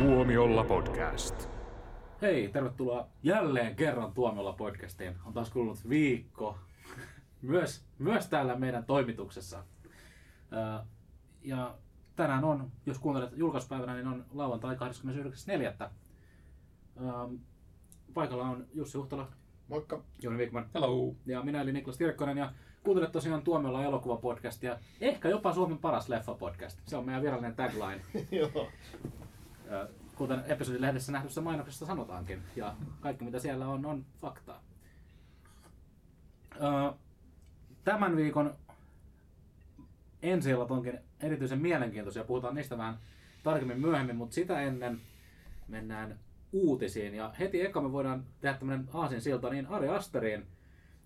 Tuomiolla podcast. Hei, tervetuloa jälleen kerran Tuomiolla podcastiin. On taas kulunut viikko. Myös, myös täällä meidän toimituksessa. Ja tänään on, jos kuuntelet julkaispäivänä, niin on lauantai 29.4. Ähm, Paikalla on Jussi Huhtala, Moikka. Jouni Wikman Hello. ja minä eli Niklas Tirkkonen ja kuuntelet tosiaan Tuomiolla elokuvapodcastia. Ehkä jopa Suomen paras leffa-podcast. Se on meidän virallinen tagline. Joo. Kuten episodilehdessä nähdyssä mainoksessa sanotaankin. Ja kaikki mitä siellä on, on faktaa. Tämän viikon ensi onkin erityisen mielenkiintoisia. Puhutaan niistä vähän tarkemmin myöhemmin, mutta sitä ennen mennään uutisiin. Ja heti eka me voidaan tehdä tämmönen aasin silta niin Ari Asteriin.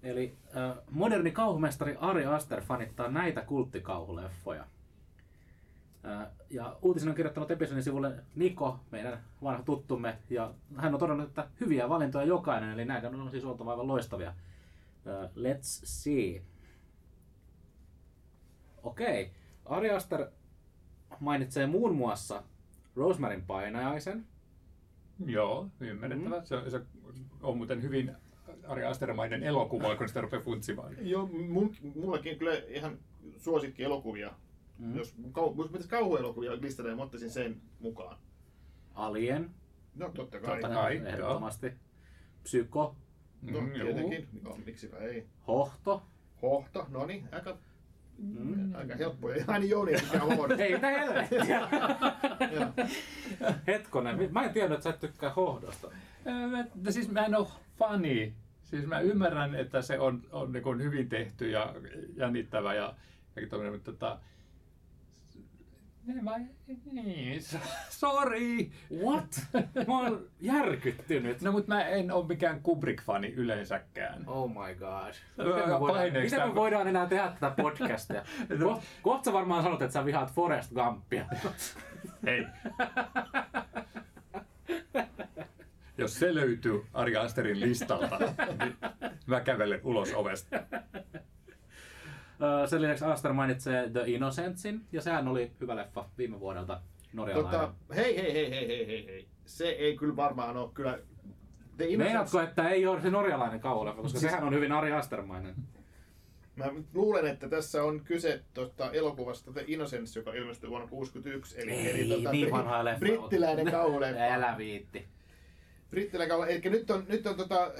Eli ö, moderni kauhumestari Ari Aster fanittaa näitä kulttikauhuleffoja. Ja uutisen on kirjoittanut episodin sivulle Niko, meidän vanha tuttumme, ja hän on todennut, että hyviä valintoja jokainen, eli näitä on siis oltava aivan loistavia. Let's see. Okei, Ari Aster mainitsee muun muassa Rosemaryn painajaisen, Joo, ymmärrettävä. Mm. Se, on- se on muuten hyvin Ari Astermainen elokuva, kun sitä rupeaa funtsimaan. Joo, mun, mullakin kyllä ihan suosikki elokuvia. Mm. Jos, kau, jos pitäisi kauhuelokuvia listata, niin mä ottaisin sen mukaan. Alien, No totta kai. Totta kai. joo. ehdottomasti, Psyko, No Mm, tietenkin. No, miksipä ei. Hohto, Hohto, no niin, aika, mm. aika helppoja. Aina Jouni mikä on. ei mitä helvettiä! Joo. Hetkonen, mä en tiennyt, että sä et tykkää hohdosta. Mä- No siis mä en ole fani. Siis mä ymmärrän, että se on, on niin hyvin tehty ja jännittävä ja tommoinen, mutta tota... Niin, mä, niin, so- sorry. What? Mä oon järkyttynyt. No mutta mä en ole mikään Kubrick-fani yleensäkään. Oh my god. Miten me voidaan, miten me voidaan enää tehdä tätä podcastia? No. Ko, kohta sä varmaan sanot, että sä vihaat Forrest Gumpia. Hei. Jos se löytyy Ari Asterin listalta, niin mä kävelen ulos ovesta. Sen lisäksi Aster mainitsee The Innocentsin, ja sehän oli hyvä leffa viime vuodelta. Norjalainen. Tota, hei, hei, hei, hei, hei, hei, hei. Se ei kyllä varmaan ole kyllä... The Innocents- Meinaatko, että ei ole se norjalainen kauhuleffa, koska Siis- sehän on hyvin Ari Astermainen. Mä luulen, että tässä on kyse tota, elokuvasta The Innocence, joka ilmestyi vuonna 1961. Eli, Ei, eli tota, niin vanha leffa. Brittiläinen kauhuleffa. Älä viitti. Brittiläinen kauhuleffa. Eli nyt on, nyt on tota,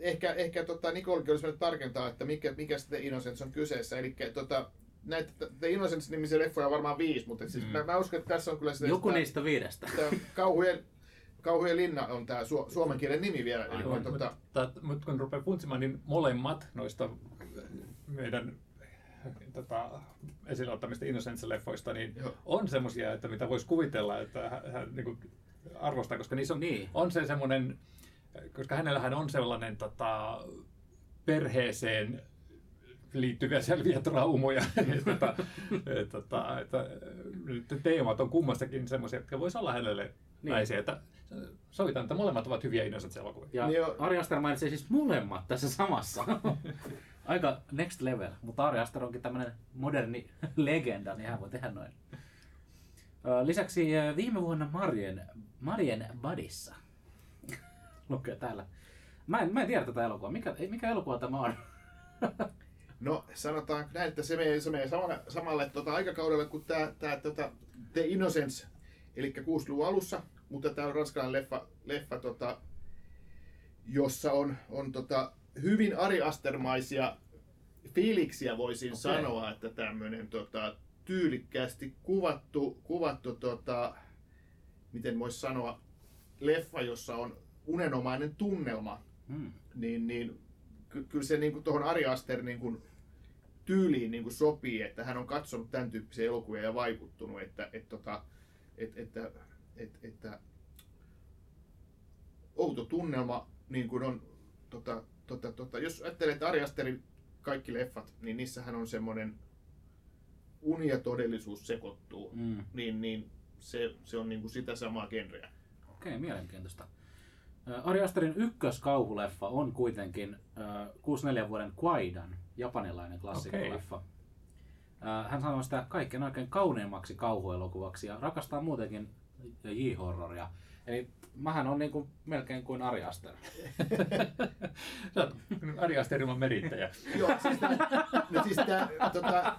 ehkä, ehkä tota, Nicolekin olisi tarkentaa, että mikä, mikä se The Innocence on kyseessä. Eli tota, näitä The Innocence-nimisiä leffoja on varmaan viisi, mutta siis mm. mä, mä, uskon, että tässä on kyllä sitä, Joku sitä, niistä viidestä. sitä kauhujen, kauhujen linna on tämä su, suomen kielen nimi vielä. Eli Aivan. tota, Mutta, mutta kun rupeaa funtsimaan, niin molemmat noista meidän tota, esillä ottamista Innocence-leffoista, niin Joo. on semmoisia, että mitä voisi kuvitella, että hän, hän niin kuin arvostaa, koska niissä on, Niin. on se semmoinen, koska hänellähän on sellainen tota, perheeseen liittyviä selviä traumoja. että, tota, et, tota, että, että teemat on kummastakin semmoisia, jotka voisi olla hänelle Niin. näisiä. Että sovitaan, että molemmat ovat hyviä Innocence-elokuvia. Ja Niin Ari Aster mainitsee siis molemmat tässä samassa. Aika next level, mutta Ari Aster onkin tämmönen moderni legenda, niin hän voi tehdä noin. Lisäksi viime vuonna Marien, Marien Badissa. Lukee täällä. Mä en, mä en tiedä tätä elokuvaa. Mikä, mikä elokuva tämä on? No sanotaan näin, että se menee, se menee samalle, samalle tota, aikakaudelle kuin tämä tää, tota, The Innocence, eli 60-luvun alussa, mutta tämä on ranskalainen leffa, leffa tota, jossa on, on tota, hyvin Ari Astermaisia fiiliksiä voisin okay. sanoa, että tämmöinen tota, tyylikkäästi kuvattu, kuvattu tota, miten voisi sanoa, leffa, jossa on unenomainen tunnelma, Hmm. niin, niin ky- kyllä se niin tuohon Ari Aster niin kuin, tyyliin niin kuin sopii, että hän on katsonut tämän tyyppisiä elokuvia ja vaikuttunut, että, että, tota, että, että, että, että outo tunnelma niin kuin on, tota, tota, tota, jos ajattelee, että Ari Asterin kaikki leffat, niin niissähän on semmoinen uni ja todellisuus sekoittuu, Mm. niin, niin se, se on niin kuin sitä samaa genreä. Okei, mielenkiintoista. Ari Asterin ykköskauhuleffa on kuitenkin ö, 64 vuoden Quaidan, japanilainen klassikkoleffa. Ö, Hän sanoo sitä kaikkein oikein kauneimmaksi kauhuelokuvaksi ja rakastaa muutenkin J-horroria. Eli mähän on niinku melkein kuin Ari Aster. Ari Aster ilman merittäjä. Joo, siis tää, no siis tää, tota,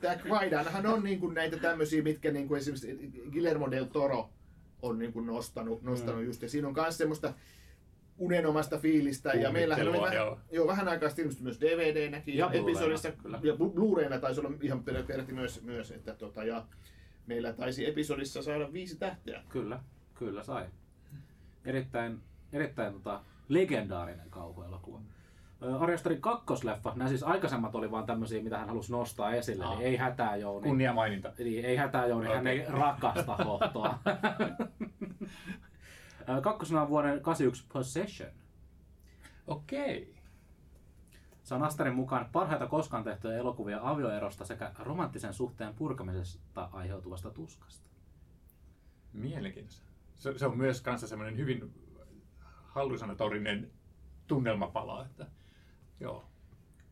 tää Quaidanhan on niinku näitä tämmöisiä, mitkä niinku esimerkiksi Guillermo del Toro on niinku nostanut, nostanut Mm. just. Ja siinä on myös semmoista unenomaista fiilistä. Ja meillähän oli vähän, joo. joo, vähän aikaa sitten myös DVD-näkin. Ja Ja, episodissa, kyllä. ja Blu- Blu-rayna taisi olla ihan per- peräti myös, myös että tota, ja meillä taisi episodissa saada viisi tähteä. Kyllä, kyllä sai. Erittäin, erittäin tota, legendaarinen kauhuelokuva. Ö, Ari Asterin kakkosleffa, nämä siis aikaisemmat oli vaan tämmöisiä, mitä hän halusi nostaa esille, Aa. niin ei hätää Jouni. Kunnia maininta. Eli ei hätää Jouni, hän Okei. ei rakasta hottoa. Ö, Kakkosena on vuoden 81 Possession. Okei. Se on Asterin mukaan parhaita koskaan tehtyjä elokuvia avioerosta sekä romanttisen suhteen purkamisesta aiheutuvasta tuskasta. Mielenkiintoista. Se, se on myös kanssa semmoinen hyvin hallusanatorinen tunnelmapala. Että, joo.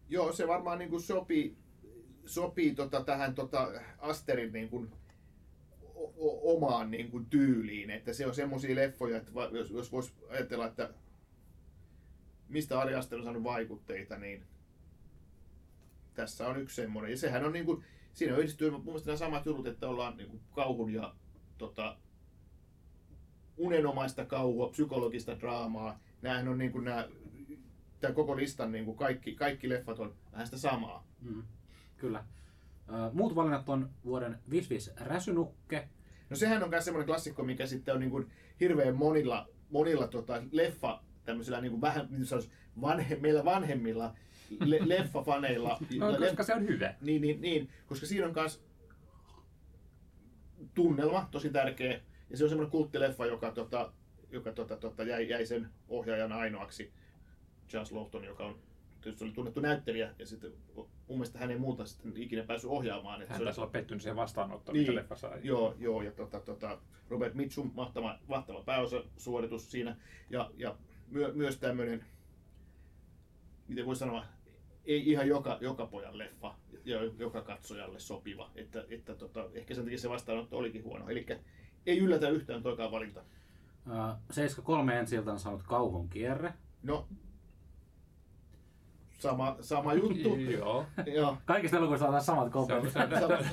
Joo, se varmaan niin kuin sopii, sopii tota tähän tota Asterin niin kuin o- omaan niin kuin tyyliin. Että se on semmoisia leffoja, että jos, jos voisi ajatella, että mistä Ari Aster on saanut vaikutteita, niin tässä on yksi semmoinen. Ja sehän on niin kuin, siinä yhdistyy mun mielestä nämä samat jutut, että ollaan niin kuin kauhun ja tota, unenomaista kauhua, psykologista draamaa. Nämähän on niin kuin nämä, tämän koko listan niin kuin kaikki, kaikki leffat on vähän sitä samaa. Mm, kyllä. Muut valinnat on vuoden 55 Räsynukke, No sehän on myös semmoinen klassikko, mikä sitten on niin kuin hirveän monilla, monilla tota leffa tämmöisillä niin kuin vähän, niin sanoisi, vanhe, meillä vanhemmilla le, leffafaneilla. No, le- koska se on hyvä. Niin, niin, niin, koska siinä on myös tunnelma tosi tärkeä. Ja se on semmoinen kulttileffa, joka, tota, joka tota, tota, jäi, jäi sen ohjaajan ainoaksi. Charles Lawton, joka on tietysti oli tunnettu näyttelijä, ja sitten mun mielestä hän ei muuta sitten ikinä päässyt ohjaamaan. Että Hän se oli- taisi olla pettynyt siihen vastaanottoon, Niin. mitä leffa sai. Joo, joo ja tota, tota, Robert Mitchum, mahtava, mahtava pääosasuoritus siinä. Ja, ja myö, myös tämmöinen, miten voi sanoa, ei ihan joka, joka pojan leffa ja joka katsojalle sopiva. Että, että tota, ehkä sen takia se vastaanotto olikin huono. Eli ei yllätä yhtään toikaan valinta. Ö, 73 ensi iltana saanut Kauhun kierre. No, sama, sama juttu. Joo. Joo. Kaikista elokuvista on taas samat Se on, kommentit. se,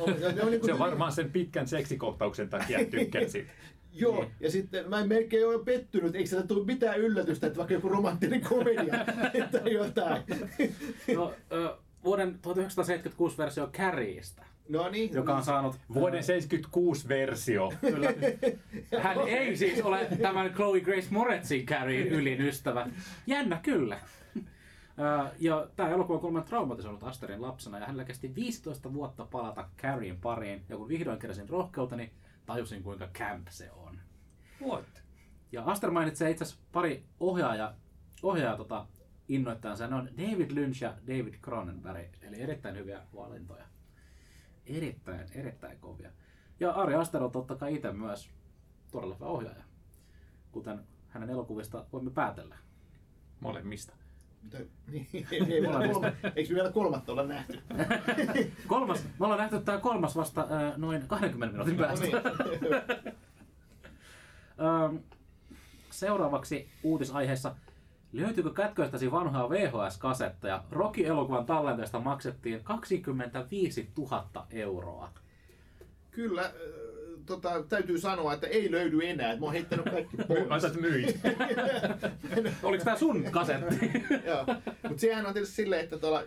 on, ja niin kuin- se on varmaan sen pitkän seksikohtauksen takia tykkään siitä. Joo, Niin. ja sitten mä en melkein ole pettynyt, eikö sieltä tule mitään yllätystä, että vaikka joku romanttinen komedia tai jotain. No, ö, vuoden 1976 versio Carrieista, No niin. joka on saanut... Vuoden 76 versio. Kyllä. Hän ei siis ole tämän Chloe Grace Moretzin Carrien ylin ystävä. Jännä kyllä. Ja tämä elokuva on kuulemma traumatisoinut Asterin lapsena ja hänellä kesti 15 vuotta palata Carrien pariin. Ja kun vihdoin keräsin rohkeutta, niin tajusin kuinka camp se on. What? Ja Aster mainitsee itse asiassa pari ohjaaja, ohjaaja tota, innoittaan sen on David Lynch ja David Cronenberg, eli erittäin hyviä valintoja. Erittäin, erittäin kovia. Ja Ari Aster on totta kai itse myös todella hyvä ohjaaja, kuten hänen elokuvista voimme päätellä. Molemmista. Niin, ei, ei vielä kolma, eikö me vielä kolmatta olla nähty? Kolmas, me ollaan nähty tämä kolmas vasta äh, noin 20 minuutin No päästä. niin. Ähm, seuraavaksi uutisaiheessa. Löytyykö kätköistäsi vanhaa VHS-kasetteja? Rocky-elokuvan tallenteesta maksettiin 25 000 euroa. Kyllä, tota, täytyy sanoa, että ei löydy enää. että Mä oon heittänyt kaikki pois. Mä myit. Oliko tämä sun kasetti? Mutta sehän on tietysti silleen, että tuolla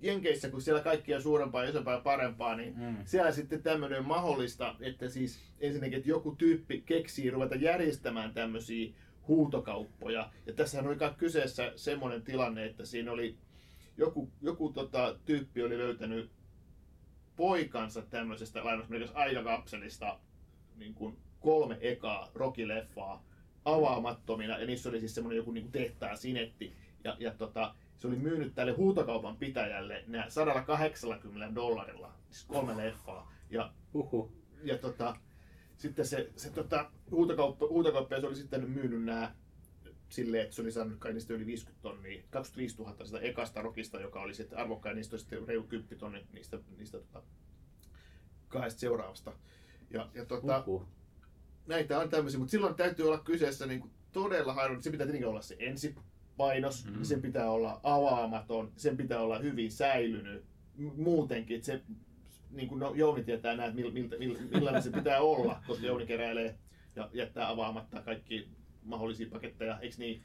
Jenkeissä, kun siellä kaikki on suurempaa, isompaa ja parempaa, niin Mm. siellä sitten tämmöinen on mahdollista, että siis ensinnäkin, että joku tyyppi keksii ruveta järjestämään tämmöisiä huutokauppoja. Ja tässähän oli kyseessä semmoinen tilanne, että siinä oli joku, joku tota, tyyppi oli löytänyt poikansa tämmöisestä lainausmerkissä aikakapselista niin kuin kolme ekaa rokileffaa avaamattomina, ja niissä oli siis semmoinen joku niin kuin tehtaan sinetti, ja, ja tota, se oli myynyt tälle huutokaupan pitäjälle nää 180 dollarilla, siis kolme leffaa, ja, Uhu. ja tota, sitten se, se tota, huutokauppa, huutokauppias oli sitten myynyt nämä silleen, että se oli saanut kai niistä yli 50 tonnia, 25 000 sitä ekasta rokista, joka oli sitten arvokkain, niistä oli sitten reilu 10 tonni niistä, niistä tota, kahdesta seuraavasta. Ja, ja tota, näitä on tämmöisiä, mutta silloin täytyy olla kyseessä niin kuin todella harvoin. Se pitää tietenkin olla se ensipainos, mm. sen pitää olla avaamaton, sen pitää olla hyvin säilynyt muutenkin. Että se, niin kuin no, Jouni tietää näin, että mil, mil, millainen se pitää olla, koska Jouni keräilee ja jättää avaamatta kaikki mahdollisia paketteja, eikö niin?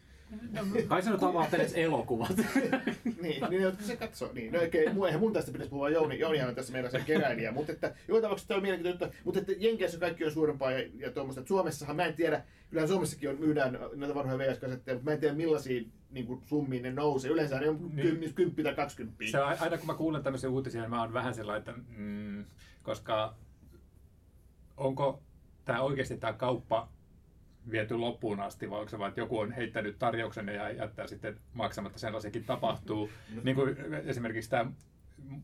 Kai sä nyt avaat edes elokuvat. niin, niin jotka se katsoo. Niin, no okei, okay, eihän mun tästä pitäisi puhua, Jouni, Jouni on tässä meidän se keräilijä, mutta että joka tapauksessa tämä on mielenkiintoista, mutta että Jenkeissä kaikki on suurempaa ja, ja tuommoista, että Suomessahan mä en tiedä, kyllähän Suomessakin on, myydään näitä vanhoja VS-kasetteja, mutta mä en tiedä millaisia niin kuin summiin ne nousee. Yleensä ne on niin. 10 tai 20. Se on, aina kun mä kuulen tämmöisiä uutisia, niin mä oon vähän sellainen, että mm, koska onko tämä oikeasti tämä kauppa viety loppuun asti, vai onko se vaan, että joku on heittänyt tarjouksen ja jättää sitten maksamatta, sellaisiakin tapahtuu. niin kuin esimerkiksi tämä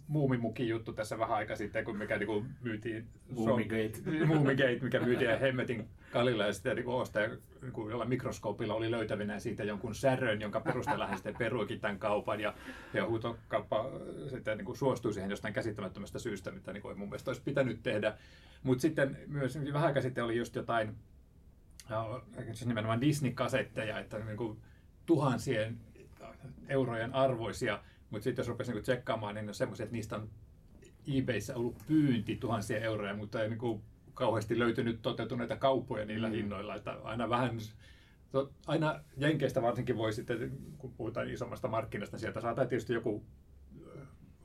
Muumimukin juttu tässä vähän aika sitten, kun mikä niin myytiin... Muumigate. Muumigate, mikä myytiin hemmetin kalilla ja sitten niin ostaja niin jolla mikroskoopilla oli löytävinä siitä jonkun särön, jonka perusteella hän sitten peruikin tämän kaupan ja, ja huutokauppa sitten niin suostui siihen jostain käsittämättömästä syystä, mitä niin kuin mun mielestä olisi pitänyt tehdä. Mutta sitten myös vähän aika sitten oli just jotain siis nimenomaan Disney-kasetteja, että niin kuin tuhansien eurojen arvoisia, mutta sitten jos rupesi niin tsekkaamaan, niin on semmoisia, että niistä on eBayssä ollut pyynti tuhansia euroja, mutta ei niin kuin kauheasti löytynyt toteutuneita kauppoja niillä mm. hinnoilla, että aina vähän aina Jenkeistä varsinkin voi sitten, kun puhutaan isommasta markkinasta, sieltä saattaa tietysti joku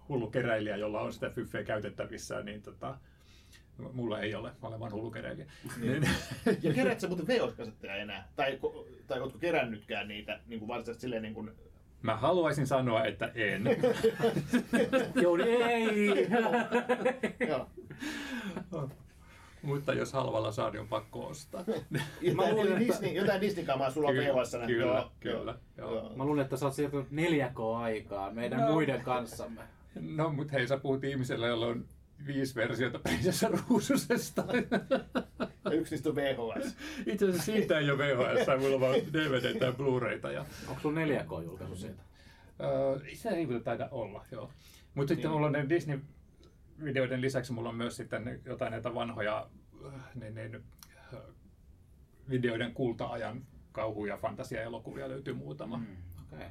hullu keräilijä, jolla on sitä fyffeä käytettävissä, niin tota, Mulla ei ole, mä olen vaan hullukeräilijä. Niin. ja kerät sä muuten VHS-kasetteja enää? Tai, tai ootko kerännytkään niitä niin kuin varsinaisesti silleen niin kuin... Mä haluaisin sanoa, että en. Jouni, ei! Mutta jos halvalla saa, niin on pakko ostaa. Mä luulen, että... Disney, jotain Disney-kamaa sulla on VHS. Kyllä, joo, kyllä. Joo. Joo. Mä luulen, että sä oot siirtynyt 4K-aikaan meidän no. muiden kanssamme. No, mutta hei, sä puhut ihmiselle, jolla on viisi versiota Prinsessa Ruususesta. Ja yksi niistä on VHS. Itse asiassa siitä ei ole VHS, mulla on vaan DVD ja Blu-rayta. Ja... Onko sulla 4K-julkaisu siitä? Uh, se ei kyllä taida olla, joo. Mutta sitten niin. mulla on ne Disney-videoiden lisäksi mulla on myös sitten jotain näitä vanhoja niin, niin, videoiden kulta-ajan kauhu- ja fantasia-elokuvia löytyy muutama. Mm, okay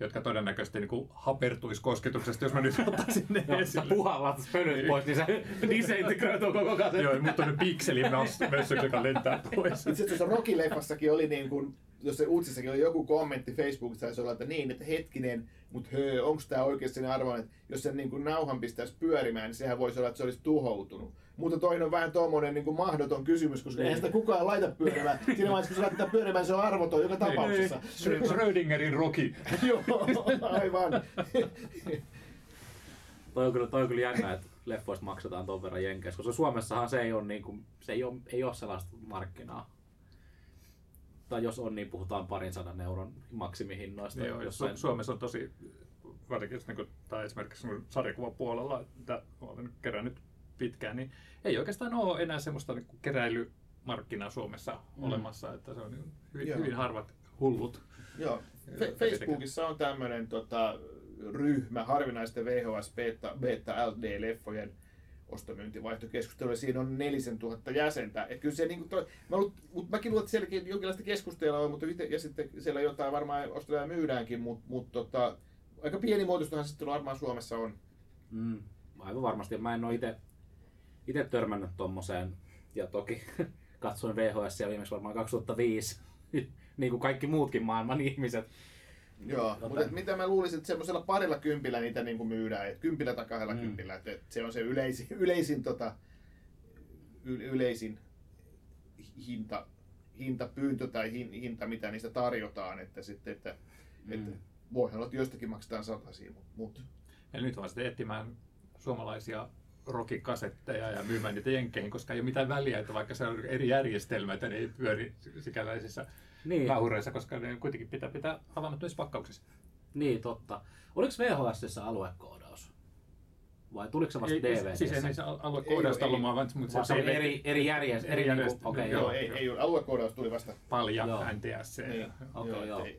jotka todennäköisesti niin hapertuisi kosketuksesta, jos mä nyt ottaisin ne no, esille. puhallat pölyt pois, niin se disintegroituu koko kanssa. Joo, mutta on pikselin mössöksi, joka lentää pois. Itse asiassa Rocky-leffassakin oli niin kuin, jos se uutisissakin oli joku kommentti Facebookissa, taisi olla, että niin, että hetkinen, mutta hö, onko tämä oikeasti sen arvoinen, että jos sen niin kuin nauhan pistäisi pyörimään, niin sehän voisi olla, että se olisi tuhoutunut. Mutta toinen on vähän tuommoinen niin kuin mahdoton kysymys, koska eihän sitä kukaan laita pyörimään. Siinä vaiheessa, kun se laittaa pyörimään, se on arvoton joka tapauksessa. Schrödingerin roki. Joo, aivan. toi on kyllä, toi on kyllä jännä, että leffoista maksetaan ton verran jenkeissä, koska Suomessahan se ei ole, niin kuin, se ei ole, ei ole sellaista markkinaa. Tai jos on, niin puhutaan parin sadan euron maksimihinnoista. Joo, jossain... Suomessa on tosi, varsinkin niin kuin, tai esimerkiksi sarjakuvapuolella, että olen kerännyt pitkään, niin ei oikeastaan ole enää semmoista niin kuin keräilymarkkinaa Suomessa mm. olemassa, että se on niin hyvin, hyvin harvat hullut. Joo. Fe- Facebookissa on tämmöinen tota, ryhmä harvinaisten VHS Beta, Beta LD-leffojen ostomyyntivaihtokeskustelu, ja siinä on 4000 jäsentä. Et kyllä se, niin kuin toi, mä luulen, mutta mäkin luulen, että sielläkin jonkinlaista keskustelua on, mutta ja sitten siellä jotain varmaan ostetaan myydäänkin, mutta, mutta tota, aika pienimuotoistahan sitten varmaan Suomessa on. Mm, aivan varmasti. Mä en ole itse itse törmännyt tommoseen ja toki katsoin VHS viimeksi varmaan 2005, niin kuin kaikki muutkin maailman ihmiset. Joo, Joten... mutta mitä mä luulisin, että semmoisella parilla kympillä niitä niin kuin myydään, että kympillä tai kahdella mm. kympillä, että, että se on se yleisin, yleisin, tota, yleisin hinta, hintapyyntö tai hin, hinta, mitä niistä tarjotaan, että sitten, että, mm. että voihan olla, että jostakin maksetaan satasia, mutta... Mut. Eli nyt vaan sitten etsimään suomalaisia rockikasetteja ja myymään niitä jenkkeihin, koska ei ole mitään väliä, että vaikka se on eri järjestelmä, että ne ei pyöri sikäläisissä niin. kauhureissa, koska ne kuitenkin pitää pitää avaamattomissa pakkauksissa. Niin, totta. Oliko VHS aluekoodaus? Vai tuliko se vasta DVD? Siis ei niissä aluekoodausta ollut, vaan, mutta se, se eri, eri, eri järjestelmä. Eri, eri niinku, okay, joo, joo, ei, ei. Aluekoodaus tuli vasta. Palja, NTSC. Niin. Okei, okay, joo. joo.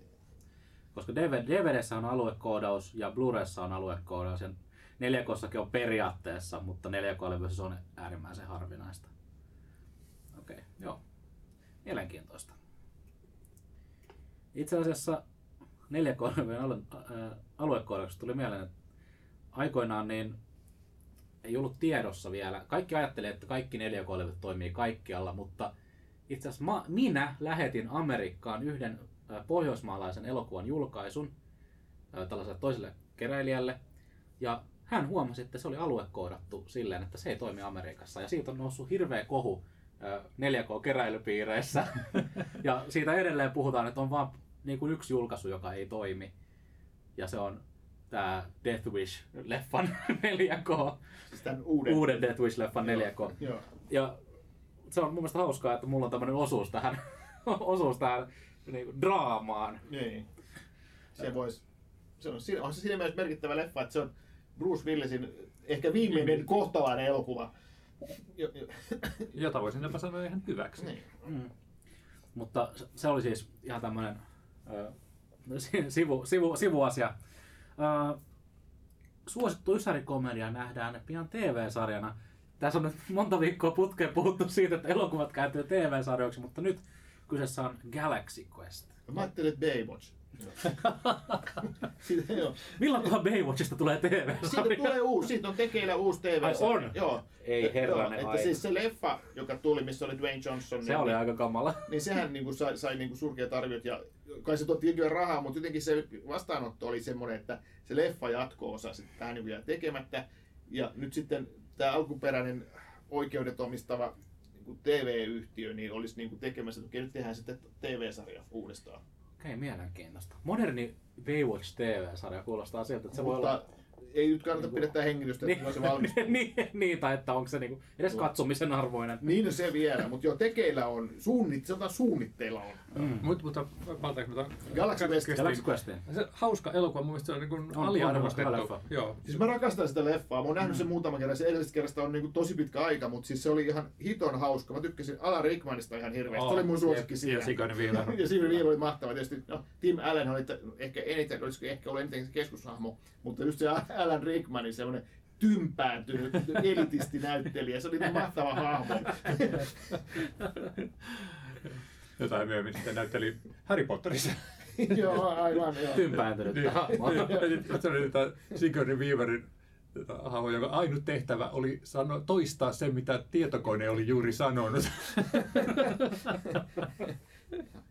Koska DVD, DVDssä on aluekoodaus ja Blu-rayssa on aluekoodaus. Ja neljäkossakin on periaatteessa, mutta neljäkolevyissä se on äärimmäisen harvinaista. Okei, okay, joo. Mielenkiintoista. Itse asiassa 4K alue, äh, aluekoodaksesta tuli mieleen, että aikoinaan niin ei ollut tiedossa vielä. Kaikki ajattelivat, että kaikki 4 k toimii kaikkialla, mutta itse asiassa minä lähetin Amerikkaan yhden äh, pohjoismaalaisen elokuvan julkaisun äh, tällaiselle toiselle keräilijälle. Ja hän huomasi, että se oli aluekoodattu silleen, että se ei toimi Amerikassa. Ja siitä on noussut hirveä kohu 4K-keräilypiireissä. ja siitä edelleen puhutaan, että on vain niin kuin yksi julkaisu, joka ei toimi. Ja se on tämä Death Wish-leffan 4K. Siis tämän uuden. Uuden Death Wish-leffan 4K. Joo. Ja se on mun mielestä hauskaa, että mulla on tämmöinen osuus tähän, osuus tähän niin kuin draamaan. Niin. Se vois, se on, on se siinä mielessä merkittävä leffa, että se on Bruce Willisin ehkä viimeinen kohtalainen elokuva. Jo, jo. Jota voisin jopa sanoa ihan hyväksi. Niin. Mm. Mutta se oli siis ihan tämmöinen äh, sivu, sivu, sivuasia. Äh, suosittu ysärikomedia nähdään pian TV-sarjana. Tässä on nyt monta viikkoa putkeen puhuttu siitä, että elokuvat kääntyy TV-sarjoiksi, mutta nyt kyseessä on Galaxy Quest. Mä ajattelin, että Baywatch. Siitä, joo. Milloinkohan Baywatchista tulee TV? Siitä tulee uusi, siitä on tekeillä uusi tv Ai on? Joo. Ei herranen Joo, että siis se leffa, joka tuli, missä oli Dwayne Johnson, Se niin, oli aika kamala. niin sehän niin kuin sai, sai niin kuin surkeat arviot ja kai se tuotti jonkun rahaa, mutta jotenkin se vastaanotto oli semmoinen, että se leffa jatko-osa sitten vähän niin tekemättä. Ja nyt sitten tämä alkuperäinen oikeudet omistava niin kuin TV-yhtiö niin olisi niin kuin tekemässä, että nyt tehdään sitten TV-sarja uudestaan. Okei, mielenkiintoista. Moderni Baywatch TV-sarja kuulostaa siltä, että se voi mutta olla... ei nyt kannata pidättää hengitystä, että niin, se valmistuu. niin, niin, tai että onko se niinku edes katsomisen arvoinen. Niin no se vielä, mutta joo, tekeillä on, suunnit, sanotaan suunnitteilla on. Mm. Mut, mutta palataanko mä Galaxy Quest. Galaxy Questiin. Se hauska elokuva, mun mielestä se on, niin kuin On, aliarvostettu. Joo. Siis mä rakastan sitä leffaa. Mä oon nähnyt sen muutaman kerran. Se edellisestä kerrasta on niinku tosi pitkä aika, mutta siis se oli ihan hiton hauska. Mä tykkäsin Alan Rickmanista ihan hirveästi. Se oli mun suosikki ja, siinä. Ja Sikainen viiva. ja siinä viiva oli mahtava. Tietysti no, Tim Allen oli ehkä eniten, olisiko ehkä ollut eniten keskushahmo, mutta just se Alan Rickmanin semmoinen tympääntynyt elitistinäyttelijä. Se oli niin mahtava hahmo. Jota hän myöhemmin sitten näytteli Harry Potterissa. joo, aivan. Joo. Tympääntynyt. Niin. hahmo. Sitten se oli tämä Sigourney Weaverin tota, hahmo, jonka ainut tehtävä oli sano, toistaa se, mitä tietokone oli juuri sanonut.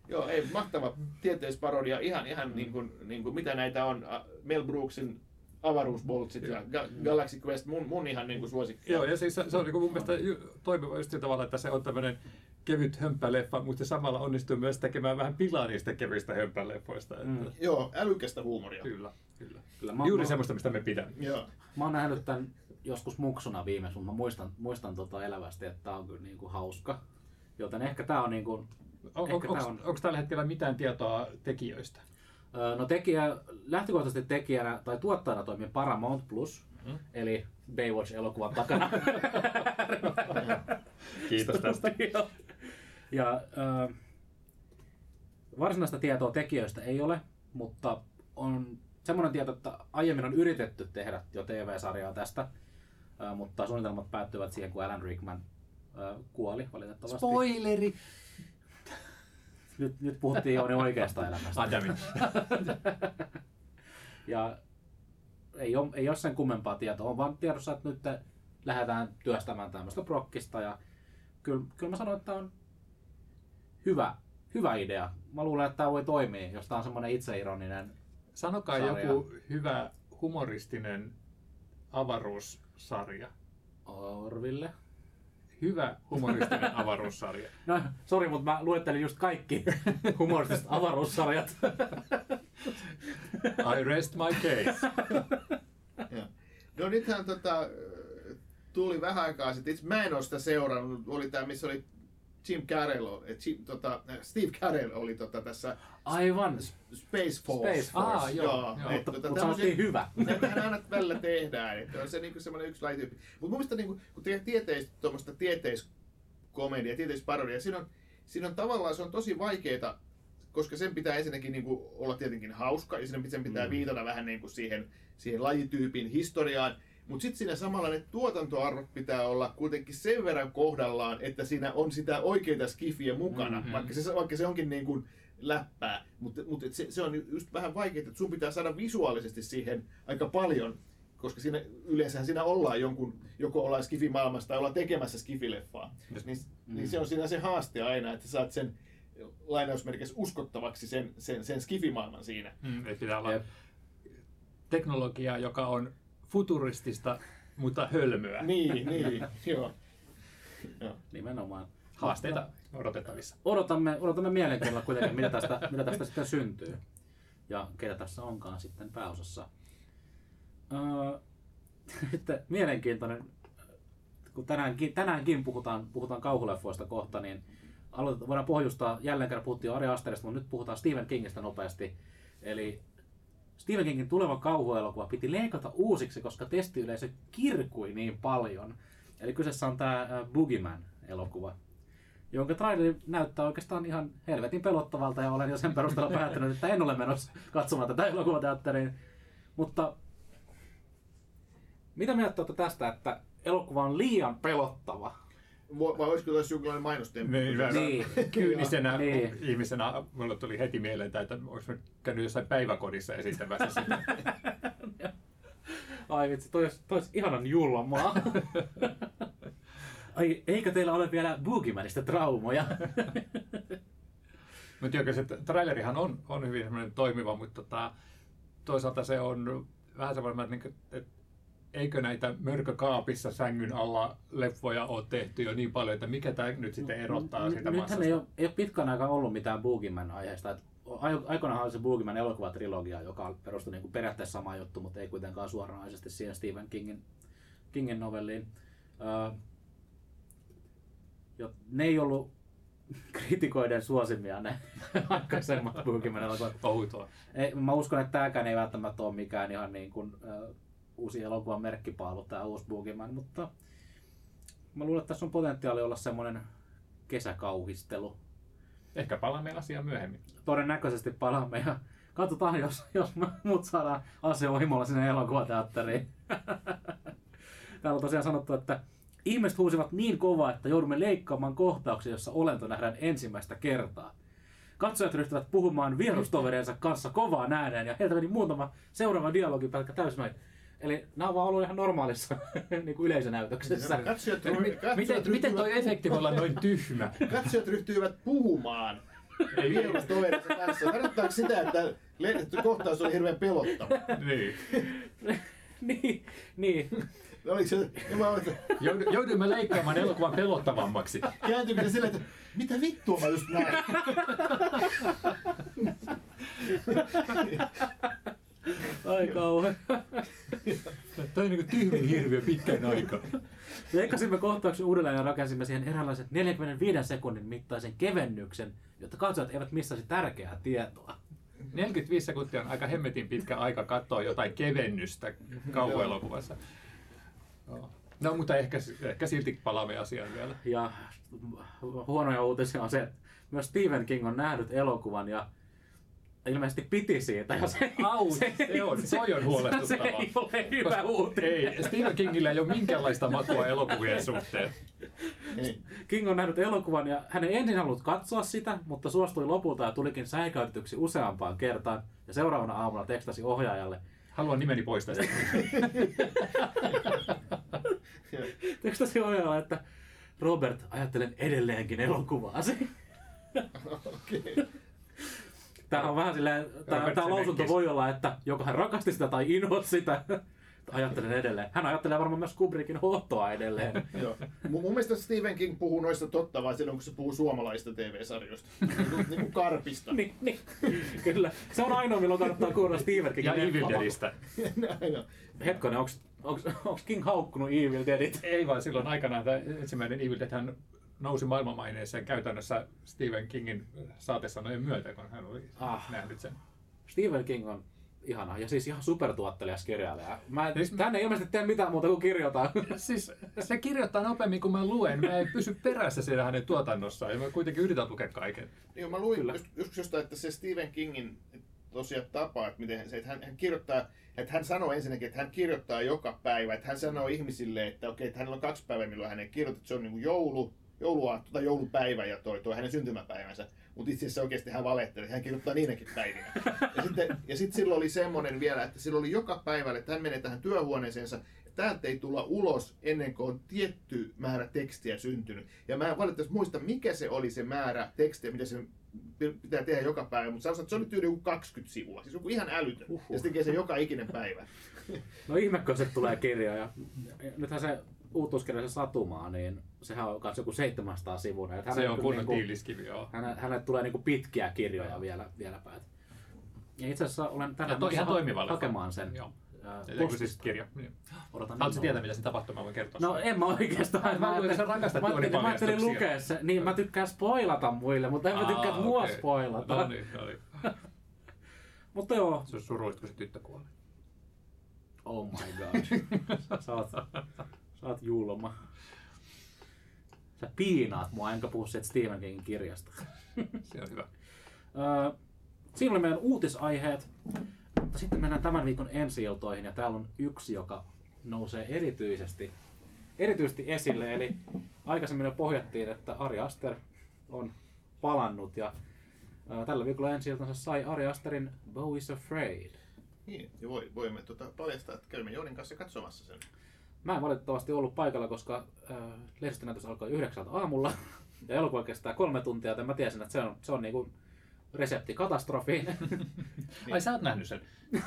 Joo, ei, mahtava tieteisparodia, ihan, ihan niin kuin, niin kuin, mitä näitä on, Mel Brooksin avaruusboltsit ja Ga- Galaxy Quest, mun, mun ihan niin kuin suosikki. Joo, ja siis se, se on niin mun mielestä ju- toimiva just sillä tavalla, että se on tämmöinen kevyt hömppäleffa, mutta se samalla onnistuu myös tekemään vähän pilaa niistä kevyistä hömppäleffoista. Että, Mm. Joo, älykästä huumoria. Kyllä, kyllä. Kyllä mä, Juuri mä, semmoista, mistä me pidämme. Joo. mä oon nähnyt tämän joskus muksuna viimeksi, mutta mä muistan, muistan tota elävästi, että tää on kyllä niinku hauska. Joten ehkä tää on niinku... On, Ehkä on, tää onko on- tällä hetkellä mitään tietoa tekijöistä? Öö, No tekijä, lähtökohtaisesti tekijänä tai tuottajana toimii Paramount Plus, Mm. eli Baywatch-elokuvan takana. Kiitos tästä. Ja ö, varsinaista tietoa tekijöistä ei ole, mutta on semmoinen tieto, että aiemmin on yritetty tehdä jo TV-sarjaa tästä, mutta suunnitelmat päättyivät siihen, kun Alan Rickman kuoli valitettavasti. Spoileri! Nyt, nyt puhuttiin jo niin oikeasta elämästä. Damn it. Ja ei ole, ei ole sen kummempaa tietoa, on vaan tiedossa, että nyt lähdetään työstämään tämmöistä prokkista ja kyllä, kyllä mä sanoin, että on hyvä, hyvä idea. Mä luulen, että tämä voi toimia, jos tämä on semmoinen itseironinen. Sanokaa Sarja. joku hyvä humoristinen avaruussarja. Orville. Hyvä humoristinen avaruussarja. No, sori, mutta mä luettelin just kaikki humoristiset avaruussarjat. I rest my case. Joo. No nythän tota, tuli vähän aikaa sitten, itse mä en ole sitä seurannut, oli tämä, missä oli Jim Carrey, eh, Jim, tota, Steve Carell oli tota, tässä Aivan. Space Force. Space Force. Ah, joo, joo. et, Mutta, tota, mutta hyvä. Näitähän aina välillä tehdään, että on se niinku semmoinen yksi lajityyppi. Mutta mun mielestä niinku, kun tehdään tieteis, tuommoista tieteiskomedia, tieteisparodia, siinä on, siinä on tavallaan se on tosi vaikeeta, koska sen pitää ensinnäkin niinku olla tietenkin hauska, ja sen sen pitää Mm. viitata vähän niinku siihen, siihen lajityypin historiaan, Mutta sitten siinä samalla ne tuotantoarvot pitää olla kuitenkin sen verran kohdallaan, että siinä on sitä oikeita skifiä mukana, mm-hmm. vaikka, se, vaikka se onkin niin kuin läppää. Mutta, mutta se, se, on just vähän vaikeaa, että sun pitää saada visuaalisesti siihen aika paljon, koska siinä, yleensä siinä ollaan jonkun, joko ollaan skifimaailmassa tai ollaan tekemässä skifileffaa. Niin, mm. niin se on siinä se haaste aina, että saat sen lainausmerkissä uskottavaksi sen, sen, sen skifimaailman siinä. Mm, pitää olla teknologiaa, joka on futuristista, mutta hölmöä. Niin, niin, joo. joo. Nimenomaan. Haasteita odotettavissa. Odotamme, odotamme mielenkiinnolla kuitenkin, mitä tästä, mitä tästä sitten syntyy. Ja ketä tässä onkaan sitten pääosassa. Öö, sitten mielenkiintoinen, kun tänäänkin, tänäänkin puhutaan, puhutaan kauhuleffoista kohta, niin aloitetaan, voidaan pohjustaa, jälleen kerran puhuttiin Ari Asterista, mutta nyt puhutaan Stephen Kingistä nopeasti. Eli Stephen Kingin tuleva kauhuelokuva piti leikata uusiksi, koska testiyleisö kirkui niin paljon. Eli kyseessä on tämä Boogeyman-elokuva, jonka traileri näyttää oikeastaan ihan helvetin pelottavalta ja olen jo sen perusteella päättänyt, että en ole menossa katsomaan tätä elokuvateatteriin. Mutta mitä mieltä olette tästä, että elokuva on liian pelottava? Vai olisiko tässä jonkinlainen mainostemppu? Niin, niin. Kyynisenä niin. ihmisenä mulle tuli heti mieleen, että olisi käynyt jossain päiväkodissa esittämässä sitä. Ai vitsi, toi olisi, toi olisi ihanan julmaa. Ai, eikö teillä ole vielä Boogiemanista traumoja? mutta joo, se trailerihan on, on hyvin toimiva, mutta tota, toisaalta se on vähän semmoinen, että, että eikö näitä mörkökaapissa sängyn alla leffoja ole tehty jo niin paljon, että mikä tämä nyt sitten erottaa sitä Nythän massasta? ei ole, ei ole pitkän aikaa ollut mitään Boogieman aiheesta. Aikoinaan oli se Boogieman elokuvatrilogia, joka perustui niin kuin periaatteessa sama juttu, mutta ei kuitenkaan suoranaisesti siihen Stephen Kingin, Kingin novelliin. Uh, jo, ne ei ollut kritikoiden suosimia ne aikaisemmat Boogieman elokuvat. Outoa. Ei, mä uskon, että tämäkään ei välttämättä ole mikään ihan niin kuin, uh, uusi elokuvan merkkipaalu, tämä uusi Boogeyman, mutta mä luulen, että tässä on potentiaali olla semmoinen kesäkauhistelu. Ehkä palaamme asiaan myöhemmin. Todennäköisesti palaamme ja katsotaan, jos, jos mut saadaan aseohimolla sinne elokuvateatteriin. Täällä on tosiaan sanottu, että ihmiset huusivat niin kovaa, että joudumme leikkaamaan kohtauksia, jossa olento nähdään ensimmäistä kertaa. Katsojat ryhtyvät puhumaan vierustoveriensa kanssa kovaan ääneen ja heiltä meni muutama seuraava dialogi pelkkä täysmäin. Eli nämä on vaan ollut ihan normaalissa niin kuin yleisönäytöksessä. Katsojat, katsojat miten, ryhtyvät... miten toi efekti voi olla noin tyhmä? Katsojat ryhtyivät puhumaan vierustoverinsa kanssa. Tarkoittaako sitä, että kohtaus oli hirveän pelottava? niin. niin, niin. Oliko se, mä olen, Jouduimme leikkaamaan elokuvan pelottavammaksi. Kääntyykö se silleen, että mitä vittua mä just näin? Ai kauhe. Tämä on niin tyhmin hirviö pitkän aikaa. Leikkasimme kohtauksen uudelleen ja rakensimme siihen eräänlaisen 45 sekunnin mittaisen kevennyksen, jotta katsojat eivät missaisi tärkeää tietoa. 45 sekuntia on aika hemmetin pitkä aika katsoa jotain kevennystä kauhuelokuvassa. No, mutta ehkä, ehkä silti palaamme asiaan vielä. Ja huonoja uutisia on se, että myös Stephen King on nähnyt elokuvan ja ilmeisesti piti siitä. Ja se, Au, se, se, on, se on huolestuttavaa. Se ei ole hyvä uutinen. Ei, Stephen Kingillä ei ole minkäänlaista makua elokuvien suhteen. King on nähnyt elokuvan ja hän ei ensin halunnut katsoa sitä, mutta suostui lopulta ja tulikin säikäytetyksi useampaan kertaan. Ja seuraavana aamuna tekstasi ohjaajalle. Haluan nimeni pois tästä. tekstasi ohjaajalle, että Robert, ajattelen edelleenkin elokuvaasi. okay. Tämä on vähän silleen, tämä, tämä lausunto voi olla, että joko hän rakasti sitä tai inhosi sitä. Ajattelen edelleen. Hän ajattelee varmaan myös Kubrickin Hottoa edelleen. Joo. Mun mielestä Stephen King puhuu noista totta vai silloin, kun se puhuu suomalaista TV-sarjoista. niin kuin karpista. niin, niin, kyllä. Se on ainoa, milloin kannattaa kuulla Stephen Kingin Ja Evil Deadistä. Hetkonen, onko King haukkunut Evil Deadit? Ei vaan silloin aikanaan tämä ensimmäinen Evil Dead hän nousi maailmanmaineeseen käytännössä Stephen Kingin saatesanojen myötä, kun hän oli ah. nähnyt sen. Stephen King on ihana ja siis ihan supertuottelijas kirjailija. Mä, siis, hän ei ilmeisesti tee mitään muuta kuin kirjoittaa. Siis se kirjoittaa nopeammin kuin mä luen. Mä en pysy perässä siellä hänen tuotannossaan ja mä kuitenkin yritän lukea kaiken. Niin, mä luin just, just jostain, että se Stephen Kingin tosiaan tapa, että miten se, että hän, hän kirjoittaa, että hän sanoo ensinnäkin, että hän kirjoittaa joka päivä, että hän sanoo ihmisille, että okei, että hänellä on kaksi päivää, milloin hän ei kirjoita, että se on niin kuin joulu, jouluaatto tai joulupäivä ja toi, toi hänen syntymäpäivänsä. Mutta itse asiassa oikeasti hän valehtelee, hän kirjoittaa niinäkin päivinä. Ja sitten, ja sitten silloin oli semmoinen vielä, että silloin oli joka päivä, että hän menee tähän työhuoneeseensa, ja täältä ei tulla ulos ennen kuin on tietty määrä tekstiä syntynyt. Ja mä en valitettavasti muista, mikä se oli se määrä tekstiä, mitä se pitää tehdä joka päivä, mutta sanotaan, että se oli tyyli joku 20 sivua, siis joku ihan älytön. Uhuh. Ja se tekee sen joka ikinen päivä. No ihme, kun se tulee kirja. Ja, nythän se uutuuskirja, se Satumaa, niin sehän on myös joku 700 sivua. Se hänelle on kunnon niinku- tiiliskivi, joo. Häne, hänelle tulee niinku pitkiä kirjoja vielä, vielä päät. Ja itse asiassa olen tänään to, ihan ha- hakemaan sen. Joo. siis postista. kirja. Niin. Odotan Haluatko tietää, mitä se tapahtuu? Mä voin kertoa. No en mä oikeastaan. Mä sä rakastat mä, ajattelin- mä ajattelin lukea se. Niin, mä tykkään spoilata muille, mutta en mä tykkää, Aa, mua spoilata. No niin, no niin. Mutta joo. Se on surullista, kun se tyttö kuoli. Oh my god. sä, oot, sä oot julma. Sä piinaat mua, enkä puhu siitä Stephen Kingin kirjasta. Se on hyvä. Öö, siinä oli meidän uutisaiheet. Mutta sitten mennään tämän viikon ensi iltoihin ja täällä on yksi, joka nousee erityisesti, erityisesti esille. Eli aikaisemmin jo pohjattiin, että Ari Aster on palannut ja tällä viikolla ensi sai Ari Asterin Bo is Afraid. Niin, ja voi, voimme tuota paljastaa, että käymme Joonin kanssa katsomassa sen. Mä en valitettavasti ollut paikalla, koska äh, lehdistönäytös alkoi yhdeksältä aamulla ja elokuva kestää kolme tuntia, joten mä tiesin, että se on, se on niinku resepti katastrofiin. Ai sä oot nähnyt sen?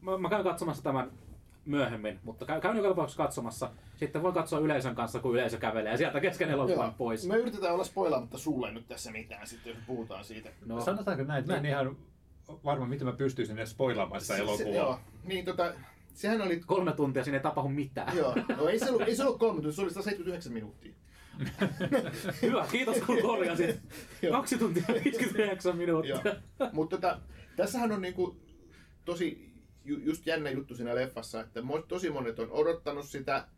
mä, mä käyn katsomassa tämän myöhemmin, mutta käyn, käyn joka tapauksessa katsomassa. Sitten voin katsoa yleisön kanssa, kun yleisö kävelee sieltä kesken elokuvan pois. Me yritetään olla spoilaamatta sulle nyt tässä mitään, sitten jos puhutaan siitä. No, Sanotaanko näin, että mä en ihan varma, miten mä pystyisin edes spoilaamaan sitä Se- se- elokuvaa. joo, niin tota, sehän oli... kolme tuntia siinä ei tapahdu mitään. Joo, no ei se ollut, ei se ollut kolme tuntia, se oli 179 minuuttia. Hyvä, kiitos kun korjasit. Kaksi tuntia 59 minuuttia. Joo. Mutta tota, tässähän on niinku tosi ju, just jännä juttu siinä leffassa, että tosi monet on odottanut sitä,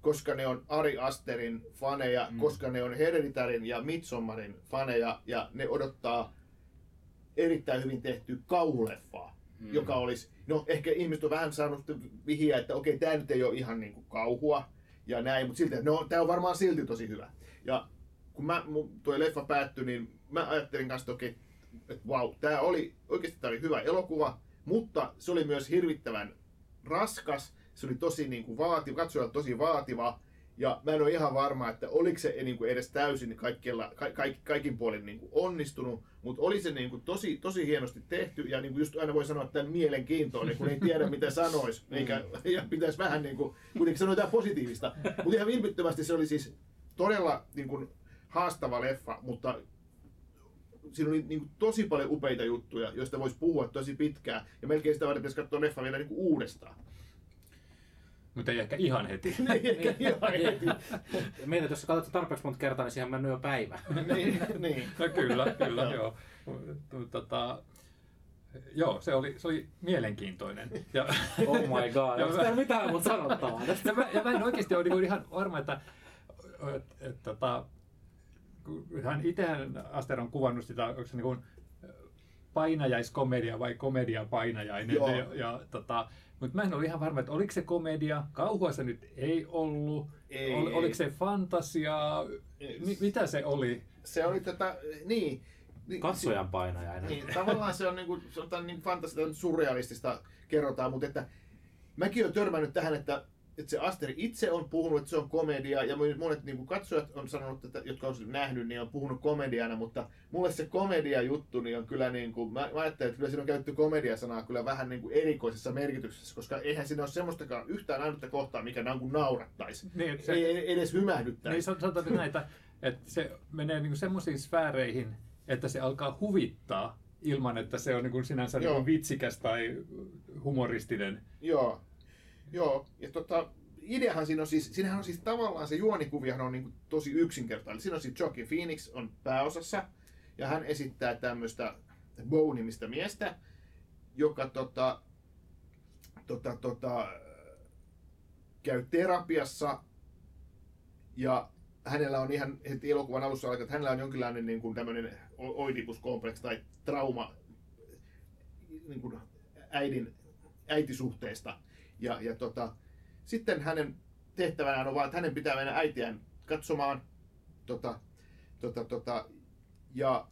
koska ne on Ari Asterin faneja, mm. koska ne on Hereditarin ja Midsommarin faneja, ja ne odottaa erittäin hyvin tehty kauhuleffaa, mm. joka olisi, no ehkä ihmiset on vähän saanut vihiä, että okei, tämä nyt ei ole ihan niinku kauhua ja näin, mutta silti, no tämä on varmaan silti tosi hyvä. Ja kun mä, mun, tuo leffa päättyi, niin mä ajattelin kanssa, että okei, että vau, tämä oli, oikeasti tämä oli hyvä elokuva, mutta se oli myös hirvittävän raskas, se oli tosi niin kuin vaativa, katsojalle tosi vaativa, ja mä en ole ihan varma, että oliko se niin kuin edes täysin kaikkialla, ka, kaikki, kaikin puolin niin kuin onnistunut, mutta oli se niin kuin tosi, tosi hienosti tehty, ja niin kuin just aina voi sanoa, että mielenkiintoinen, kun ei tiedä mitä sanoisi, eikä ja pitäisi vähän niin kuin, kuitenkin sanoa jotain positiivista, mutta ihan vilpittömästi se oli siis todella niin kuin, haastava leffa, mutta siinä oli niin kuin, tosi paljon upeita juttuja, joista voisi puhua tosi pitkään. Ja melkein sitä varten pitäisi katsoa leffa vielä niin kuin, uudestaan. Mutta ei ehkä ihan heti. Ei ehkä ihan heti. Mietit, jos katsot tarpeeksi monta kertaa, niin siihen mennyt jo päivä. niin, niin. No kyllä, kyllä, Joo. Tota, joo, se oli, se oli mielenkiintoinen. Ja, Oh my god, Ja onko täällä mitään muuta sanottavaa tästä? ja, mä, ja mä en oikeasti ole niinku ihan varma, että et, et, tota, kun hän itsehän Aster on kuvannut sitä, onko se niin painajaiskomedia vai komedia painajainen. Joo. Ja, ja, tota, mutta mä en ole ihan varma, että oliko se komedia, kauhua se nyt ei ollut, Ei, Ol, ei. oliko se fantasiaa, Ei. Mi, mitä se oli? Se oli tätä, niin. niin Katsojan painajainen. Niin, tavallaan se on niin kuin, sanotaan niin fantastista, surrealistista kerrotaan, mutta että mäkin olen törmännyt tähän, että, että se Asteri itse on puhunut, että se on komedia, ja monet niin kuin katsojat on sanonut, että, jotka on sen nähnyt, niin on puhunut komediana, mutta mulle se komedia-juttu niin on kyllä niin kuin, mä, mä ajattelen, että kyllä siinä on käytetty komediasanaa kyllä vähän niin kuin erikoisessa merkityksessä, koska eihän siinä ole semmoistakaan yhtään ainutta kohtaa, mikä niin kuin naurattaisi. Niin, Se... se- Ei edes hymähdyttäisi. Niin san- sanotaan nyt näitä, että se menee niinku semmoisiin sfääreihin, että se alkaa huvittaa ilman, että se on niinku sinänsä Joo. niinku vitsikäs tai humoristinen. Joo, joo. Ja tota, ideahan siinä on siis, siinähän on siis tavallaan se juonikuvihan on niin tosi yksinkertainen. Siinä on siis Joaquin Phoenix on pääosassa ja hän esittää tämmöistä Bow-nimistä miestä, joka tota, tota, tota, käy terapiassa ja hänellä on ihan heti elokuvan alussa alkaa, että hänellä on jonkinlainen niin kuin tämmöinen oidipuskompleksi tai trauma niin kuin äidin, äitisuhteesta. Ja, ja tota, sitten hänen tehtävänään on vaan, että hänen pitää mennä äitiään katsomaan. Tota, tota, tota, ja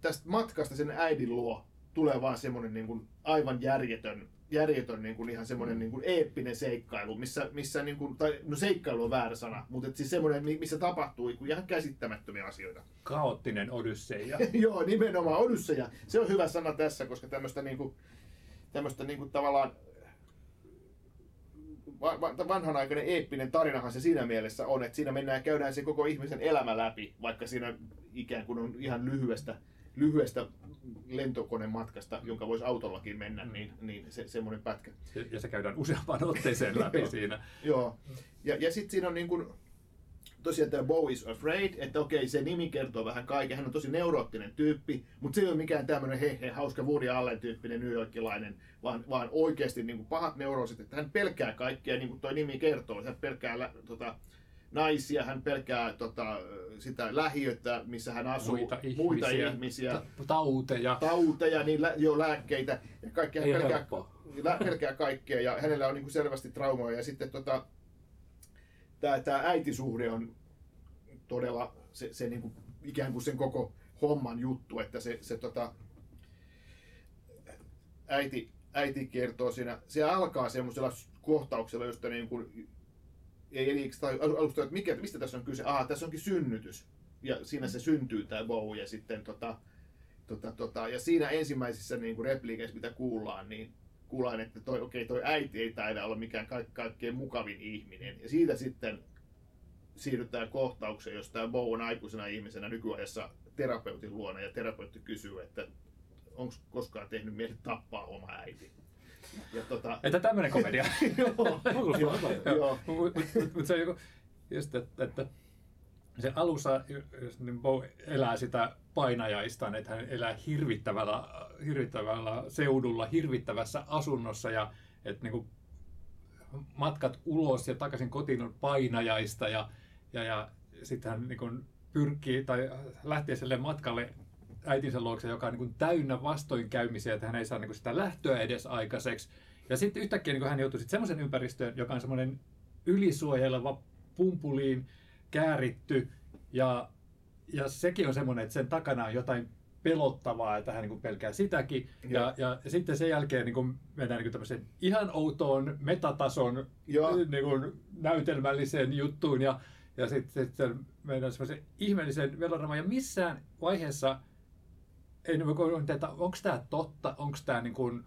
tästä matkasta sen äidin luo tulee vaan semmoinen niin kuin aivan järjetön, järjetön niin kuin ihan semmoinen niin kuin eeppinen seikkailu, missä, missä niin kuin, tai no seikkailu on väärä sana, mutta et siis semmoinen, missä tapahtuu niin kuin ihan käsittämättömiä asioita. Kaoottinen Odysseja. Joo, nimenomaan Odysseja. Se on hyvä sana tässä, koska tämmöistä niin kuin, tämmöistä niin kuin tavallaan va- va- vanhanaikainen eeppinen tarinahan se siinä mielessä on, että siinä mennään käydään se koko ihmisen elämä läpi, vaikka siinä ikään kuin on ihan lyhyestä, lyhyestä lentokonematkasta, jonka voisi autollakin mennä, niin, niin se, semmoinen pätkä. Ja- Ja se käydään useampaan otteeseen läpi siinä. Joo. Ja, ja sitten siinä on niin kuin, tosiaan tämä Bo is Afraid, että okei, se nimi kertoo vähän kaiken. Hän on tosi neuroottinen tyyppi, mutta se ei ole mikään tämmöinen he, he hauska Woody Allen tyyppinen New Yorkilainen, vaan, vaan oikeasti niin kuin pahat neuroosit, että hän pelkää kaikkea, niin kuin tuo nimi kertoo. Hän pelkää tota, naisia, hän pelkää tota, sitä lähiötä, missä hän asuu, Muita muita ihmisiä, ihmisiä ta- tauteja. tauteja, niin lä- jo lääkkeitä ja kaikkea. Hän pelkää, lä- pelkää kaikkea ja hänellä on niin kuin selvästi traumoja. Ja sitten tota, tämä, tämä äitisuhde on todella se, se niin kuin, ikään kuin sen koko homman juttu, että se, se tota, äiti, äiti kertoo siinä, se alkaa semmoisella kohtauksella, josta niin kuin, ei eli tai alusta, että mikä, mistä tässä on kyse? Aha, tässä onkin synnytys. Ja siinä se syntyy tämä Bow ja sitten tota, tota, tota, ja siinä ensimmäisissä niin kuin repliikeissä, mitä kuullaan, niin kuullaan, että toi, okei, toi äiti ei taida olla mikään ka- kaikkein mukavin ihminen. Ja siitä sitten siirrytään kohtaukseen, jos tämä Bo on aikuisena ihmisenä nykyajassa terapeutin luona ja terapeutti kysyy, että onko koskaan tehnyt mieli tappaa oma äiti. Ja tota, Että tämmöinen komedia. joo, joo, joo, Mutta mut se on joku, just, että, että se alussa niin Bo elää sitä painajaistaan, että hän elää hirvittävällä, hirvittävällä seudulla, hirvittävässä asunnossa ja että niin kuin matkat ulos ja takaisin kotiin on painajaista ja, ja, ja sitten hän niin kuin pyrkii tai lähtee sille matkalle äitinsä luokse, joka on niin kuin täynnä vastoinkäymisiä, että hän ei saa niin kuin sitä lähtöä edes aikaiseksi. Ja sitten yhtäkkiä niin kuin hän joutuu sitten semmoisen ympäristöön, joka on semmoinen ylisuojeleva, pumpuliin kääritty ja, ja sekin on semmoinen, että sen takana on jotain pelottavaa, että hän niin kuin pelkää sitäkin. Ja, ja, ja sitten sen jälkeen niin kuin mennään niin kuin ihan outoon metatason Joo. niin kuin näytelmälliseen juttuun ja, ja sitten sit mennään semmoiseen ihmeelliseen melodramaan. Ja missään vaiheessa ei niin kuin, että onko tämä totta, onko tämä niin kuin,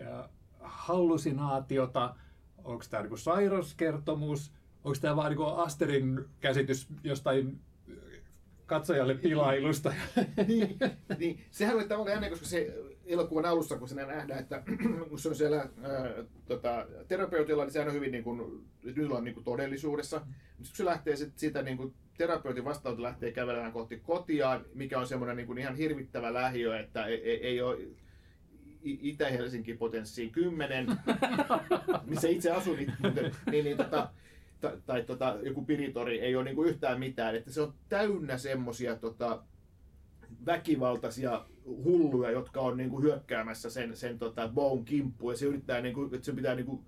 äh, hallusinaatiota, onko tämä niin sairauskertomus, onko tämä vaan niin Asterin käsitys jostain äh, katsojalle pilailusta. niin, niin, sehän oli tavallaan jännä, koska se elokuvan alussa, kun sinä nähdään, että kun se on siellä ää, tota, terapeutilla, niin sehän on hyvin niin kuin, nyt ollaan niin kuin todellisuudessa. Mutta kun se lähtee sit, siitä niin kuin, terapeutin vastaanotto lähtee kävelemään kohti kotiaan, mikä on semmoinen niin kuin, ihan hirvittävä lähiö, että ei, ei, ei ole Itä-Helsinki potenssiin 10, missä itse asun, niin, niin, niin tota, tai, tai tota, joku piritori ei ole niinku yhtään mitään. Että se on täynnä semmosia tota, väkivaltaisia hulluja, jotka on niinku hyökkäämässä sen, sen tota, Bown kimppuun. Ja se yrittää, niinku, että sen pitää niinku,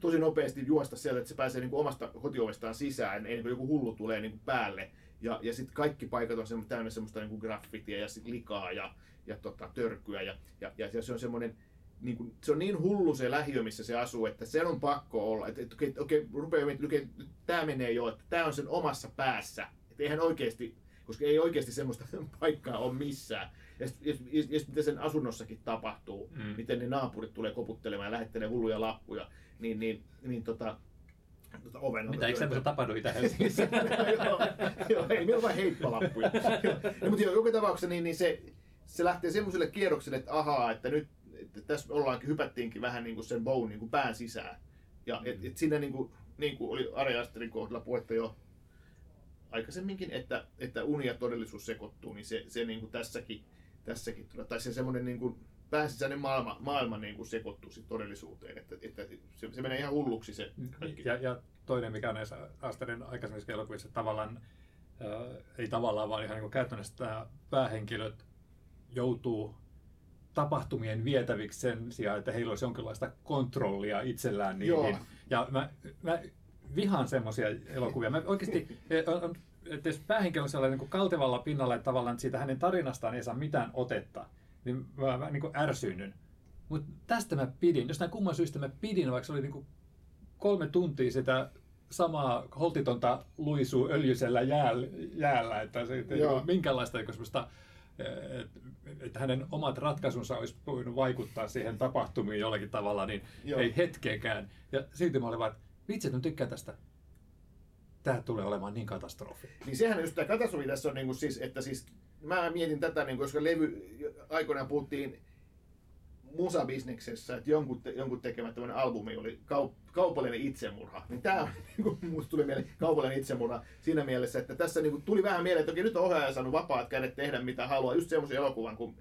tosi nopeasti juosta sieltä, että se pääsee niinku omasta kotiovestaan sisään, ennen kuin joku hullu tulee niinku päälle. Ja, ja sitten kaikki paikat on semmo, täynnä semmoista niinku graffitia ja sit likaa ja, ja tota, törkyä. Ja, ja, ja se on semmoinen, niin kuin, se on niin hullu se lähiö, missä se asuu, että sen on pakko olla. Että, että okei, okei, rupeaa miettimään, että okei, tämä menee jo, että tämä on sen omassa päässä. Että eihän oikeasti, koska ei oikeasti semmoista paikkaa ole missään. Ja ja, ja, sen asunnossakin tapahtuu, Mm. miten ne naapurit tulee koputtelemaan ja lähettelee hulluja lappuja, niin, niin, niin tota, tota oven Mitä, eikö semmoista tapahdu Itä-Helsingissä? joo, joo, ei meillä ole vain heippalappuja. no, mutta joo, joka tapauksessa niin, niin se, se lähtee semmoiselle kierrokselle, että ahaa, että nyt että tässä ollaankin, hypättiinkin vähän niin kuin sen bown niin kuin pään sisään. Ja et, et siinä niin kuin, niin kuin oli Ari Asterin kohdalla puhetta jo aikaisemminkin, että, että uni ja todellisuus sekoittuu, niin se, se niin kuin tässäkin, tässäkin, tulee. tai se semmoinen niin kuin pääsisäinen maailma, maailma niin kuin sekoittuu sit todellisuuteen. Että, että se, se, menee ihan hulluksi se kaikki. Ja, ja toinen, mikä on näissä Asterin aikaisemmissa elokuvissa, tavallaan, ei tavallaan, vaan ihan niin käytännössä tämä päähenkilöt joutuu tapahtumien vietäviksi sen sijaan, että heillä olisi jonkinlaista kontrollia itsellään niihin. Joo. Ja mä, mä vihaan semmoisia elokuvia. Mä oikeasti, on, että jos päähenkilö on sellainen niin kaltevalla pinnalla, että tavallaan siitä hänen tarinastaan ei saa mitään otetta, niin mä, mä niin ärsynnyn. Mutta tästä mä pidin. Jostain kumman syystä mä pidin, vaikka se oli niin kuin kolme tuntia sitä samaa holtitonta luisuu öljysellä jäällä, jäällä että se ei ole minkäänlaista niin semmoista, että että hänen omat ratkaisunsa olisi voinut vaikuttaa siihen tapahtumiin jollakin tavalla, niin Joo. ei hetkeäkään. Ja silti mä olin vaan, että vitsi, että mä tykkään tästä. Tämä tulee olemaan niin katastrofi. Niin sehän just tämä katastrofi tässä on niin kuin siis, että siis mä mietin tätä, niin kuin, koska levy, aikoinaan puhuttiin musabisneksessä, että jonkun, te, jonkun tekemä tämmöinen albumi oli kaup, kaupallinen itsemurha. Niin tämä niin kuin, musta tuli mieleen kaupallinen itsemurha siinä mielessä, että tässä niin kuin, tuli vähän mieleen, että okei, nyt on ohjaaja saanut vapaat kädet tehdä mitä haluaa, just semmoisen elokuvan, kun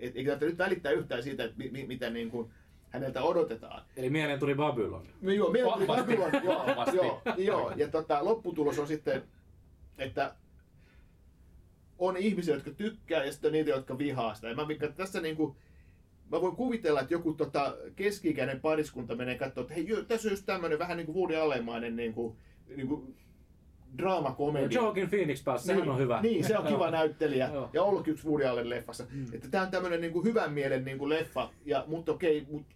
et, eikä tarvitse nyt välittää yhtään siitä, että mi, mi, mitä niin kuin, häneltä odotetaan. Eli mieleen tuli Babylon. No joo, mieltä tuli. Babylon, joo, joo, joo, ja tota, lopputulos on sitten, että on ihmisiä, jotka tykkää ja sitten niitä, jotka vihaa sitä. Ja mä, tässä niinku, mä voin kuvitella, että joku tota, keski-ikäinen pariskunta menee katsoa, että hei, tässä on just tämmöinen vähän niin kuin Woody Allenmainen niin kuin, niin kuin draamakomedia. Joaquin Phoenix pääsi, sehän niin, on hyvä. Niin, se on kiva näyttelijä ja ollutkin yksi Woody Allen leffassa. Mm. Että tämä on tämmöinen niin kuin hyvän mielen niin kuin leffa, ja, mutta okei, mut,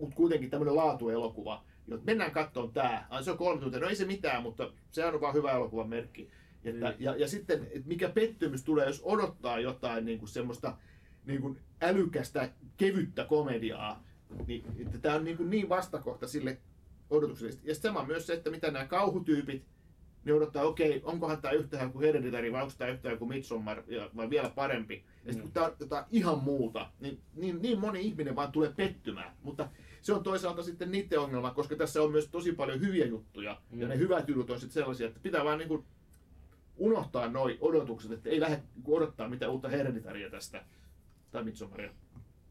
mut kuitenkin tämmöinen laatuelokuva. Jo, mennään katsomaan tää. Ai, se on kolme tuntia. No ei se mitään, mutta se on vaan hyvä elokuvan merkki. Että, Niin. ja, ja sitten, että mikä pettymys tulee, jos odottaa jotain niin kuin semmoista niin kuin älykästä, kevyttä komediaa, niin että tämä on niin, kuin niin vastakohta sille odotukselle. Ja sitten sama myös se, että mitä nämä kauhutyypit, ne odottaa, okei, onkohan tämä yhtä hyvä kuin Hereditary vai onko tämä yhtä hyvä kuin Midsommar vai vielä parempi. Ja sitten kun tämä on jotain ihan muuta, niin, niin, niin moni ihminen vaan tulee pettymään. Mutta se on toisaalta sitten niiden ongelma, koska tässä on myös tosi paljon hyviä juttuja. Mm. Ja Mm. ne hyvät jutut on sitten sellaisia, että pitää vaan niin kuin unohtaa noi odotukset, että ei lähde odottaa mitään uutta Hereditaria tästä tai Midsommaria.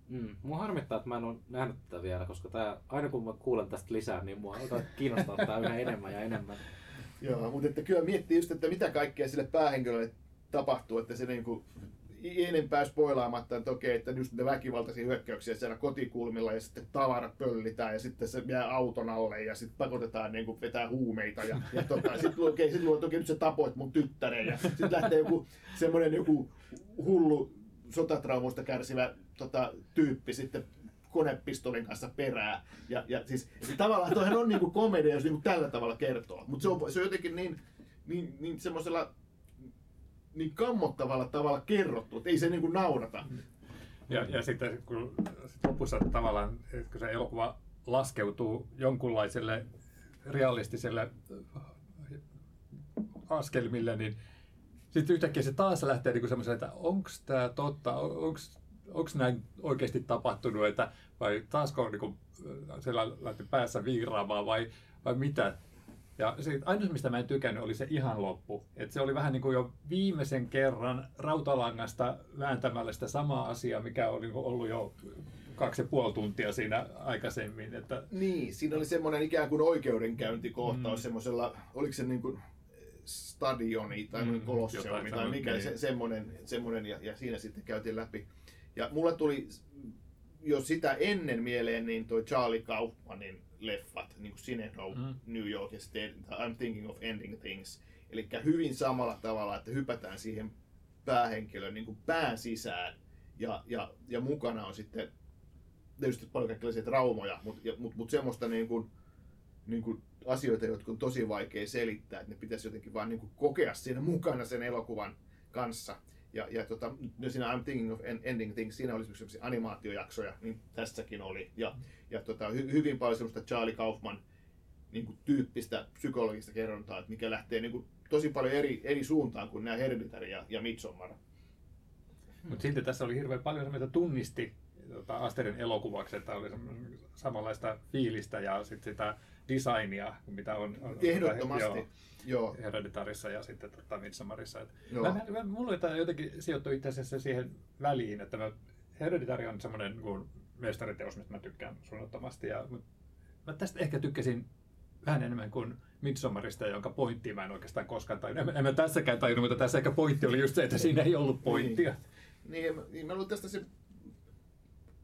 Mm. Mua harmittaa, että mä en ole nähnyt tätä vielä, koska tää, aina kun mä kuulen tästä lisää, niin mua alkaa kiinnostaa tää yhä enemmän ja enemmän. Joo, mutta että kyllä miettii just, että mitä kaikkea sille päähenkilölle tapahtuu, että se niinku enempää spoilaamatta, että okei, että just ne väkivaltaisia hyökkäyksiä siellä kotikulmilla ja sitten tavarat pöllitään ja sitten se jää auton alle ja sitten pakotetaan niin kuin vetää huumeita ja, ja tota, sitten okei, sit luulet, okei, nyt sä tapoit mun tyttären ja sitten lähtee joku semmoinen joku hullu sotatraumuista kärsivä tota, tyyppi sitten konepistolin kanssa perää. Ja, ja siis ja tavallaan toihan on niinku komedia, jos niinku tällä tavalla kertoo. Mutta se on, se on jotenkin niin, niin, niin semmoisella niin kammottavalla tavalla kerrottu, että ei se niinku naurata. Ja, ja sitten kun sit lopussa tavallaan, kun se elokuva laskeutuu jonkunlaiselle realistiselle askelmille, niin sitten yhtäkkiä se taas lähtee niin semmoiselle, että onko tämä totta, onko näin oikeasti tapahtunut, että, vai taasko on niin siellä lähti päässä viiraamaan vai, vai mitä. Ja se, ainoa, mistä mä en tykännyt, oli se ihan loppu. Et se oli vähän niin kuin jo viimeisen kerran rautalangasta vääntämällä sitä samaa asiaa, mikä oli ollut jo kaksi ja puoli tuntia siinä aikaisemmin. Että, Niin, siinä oli semmoinen ikään kuin oikeudenkäyntikohtaus Mm. semmoisella, oliko se niin kuin stadioni tai Mm, kolosseumi tai semmoinen, mikä niin. se, semmoinen, semmoinen ja, ja, siinä sitten käytiin läpi. Ja mulle tuli jo sitä ennen mieleen niin toi Charlie Kaufmanin leffat, niin kuin Cinero, Mm. mm. New York ja sitten I'm Thinking of Ending Things. Eli hyvin samalla tavalla, että hypätään siihen päähenkilön niin kuin pään sisään ja, ja, ja mukana on sitten tietysti paljon kaikenlaisia traumoja, mutta mut, mut semmoista niin kuin, niin kuin asioita, jotka on tosi vaikea selittää, että ne pitäisi jotenkin vaan niin kuin kokea siinä mukana sen elokuvan kanssa. Ja, ja tota, no siinä I'm Thinking of En- Ending Things, siinä oli esimerkiksi animaatiojaksoja, niin tässäkin oli. Ja, ja tota, hy, hyvin paljon semmoista Charlie Kaufman niin kuin tyyppistä psykologista kerrontaa, että mikä lähtee niin kuin, tosi paljon eri, eri suuntaan kuin nämä Hereditary ja, ja Midsommar. Mutta silti tässä oli hirveän paljon semmoista tunnisti tota, Asterin elokuvaksi, että oli samanlaista fiilistä ja sitten sitä designia, mitä on, on Ehdottomasti. Joo, Joo. Hereditarissa ja sitten tota Midsommarissa. Et Joo. Mä, mä, mulla oli tää jotenkin sijoittu itse asiassa siihen väliin, että mä Hereditary on semmoinen niin kuin mestariteos, mistä mä tykkään suunnattomasti. Ja, mut mä tästä ehkä tykkäsin vähän enemmän kuin Midsommarista, jonka pointtia mä en oikeastaan koskaan tajunnut. En, en mä tässäkään tajunnut, mutta tässä ehkä pointti oli just se, että siinä ei ollut pointtia. Niin, niin mä luulen, tästä se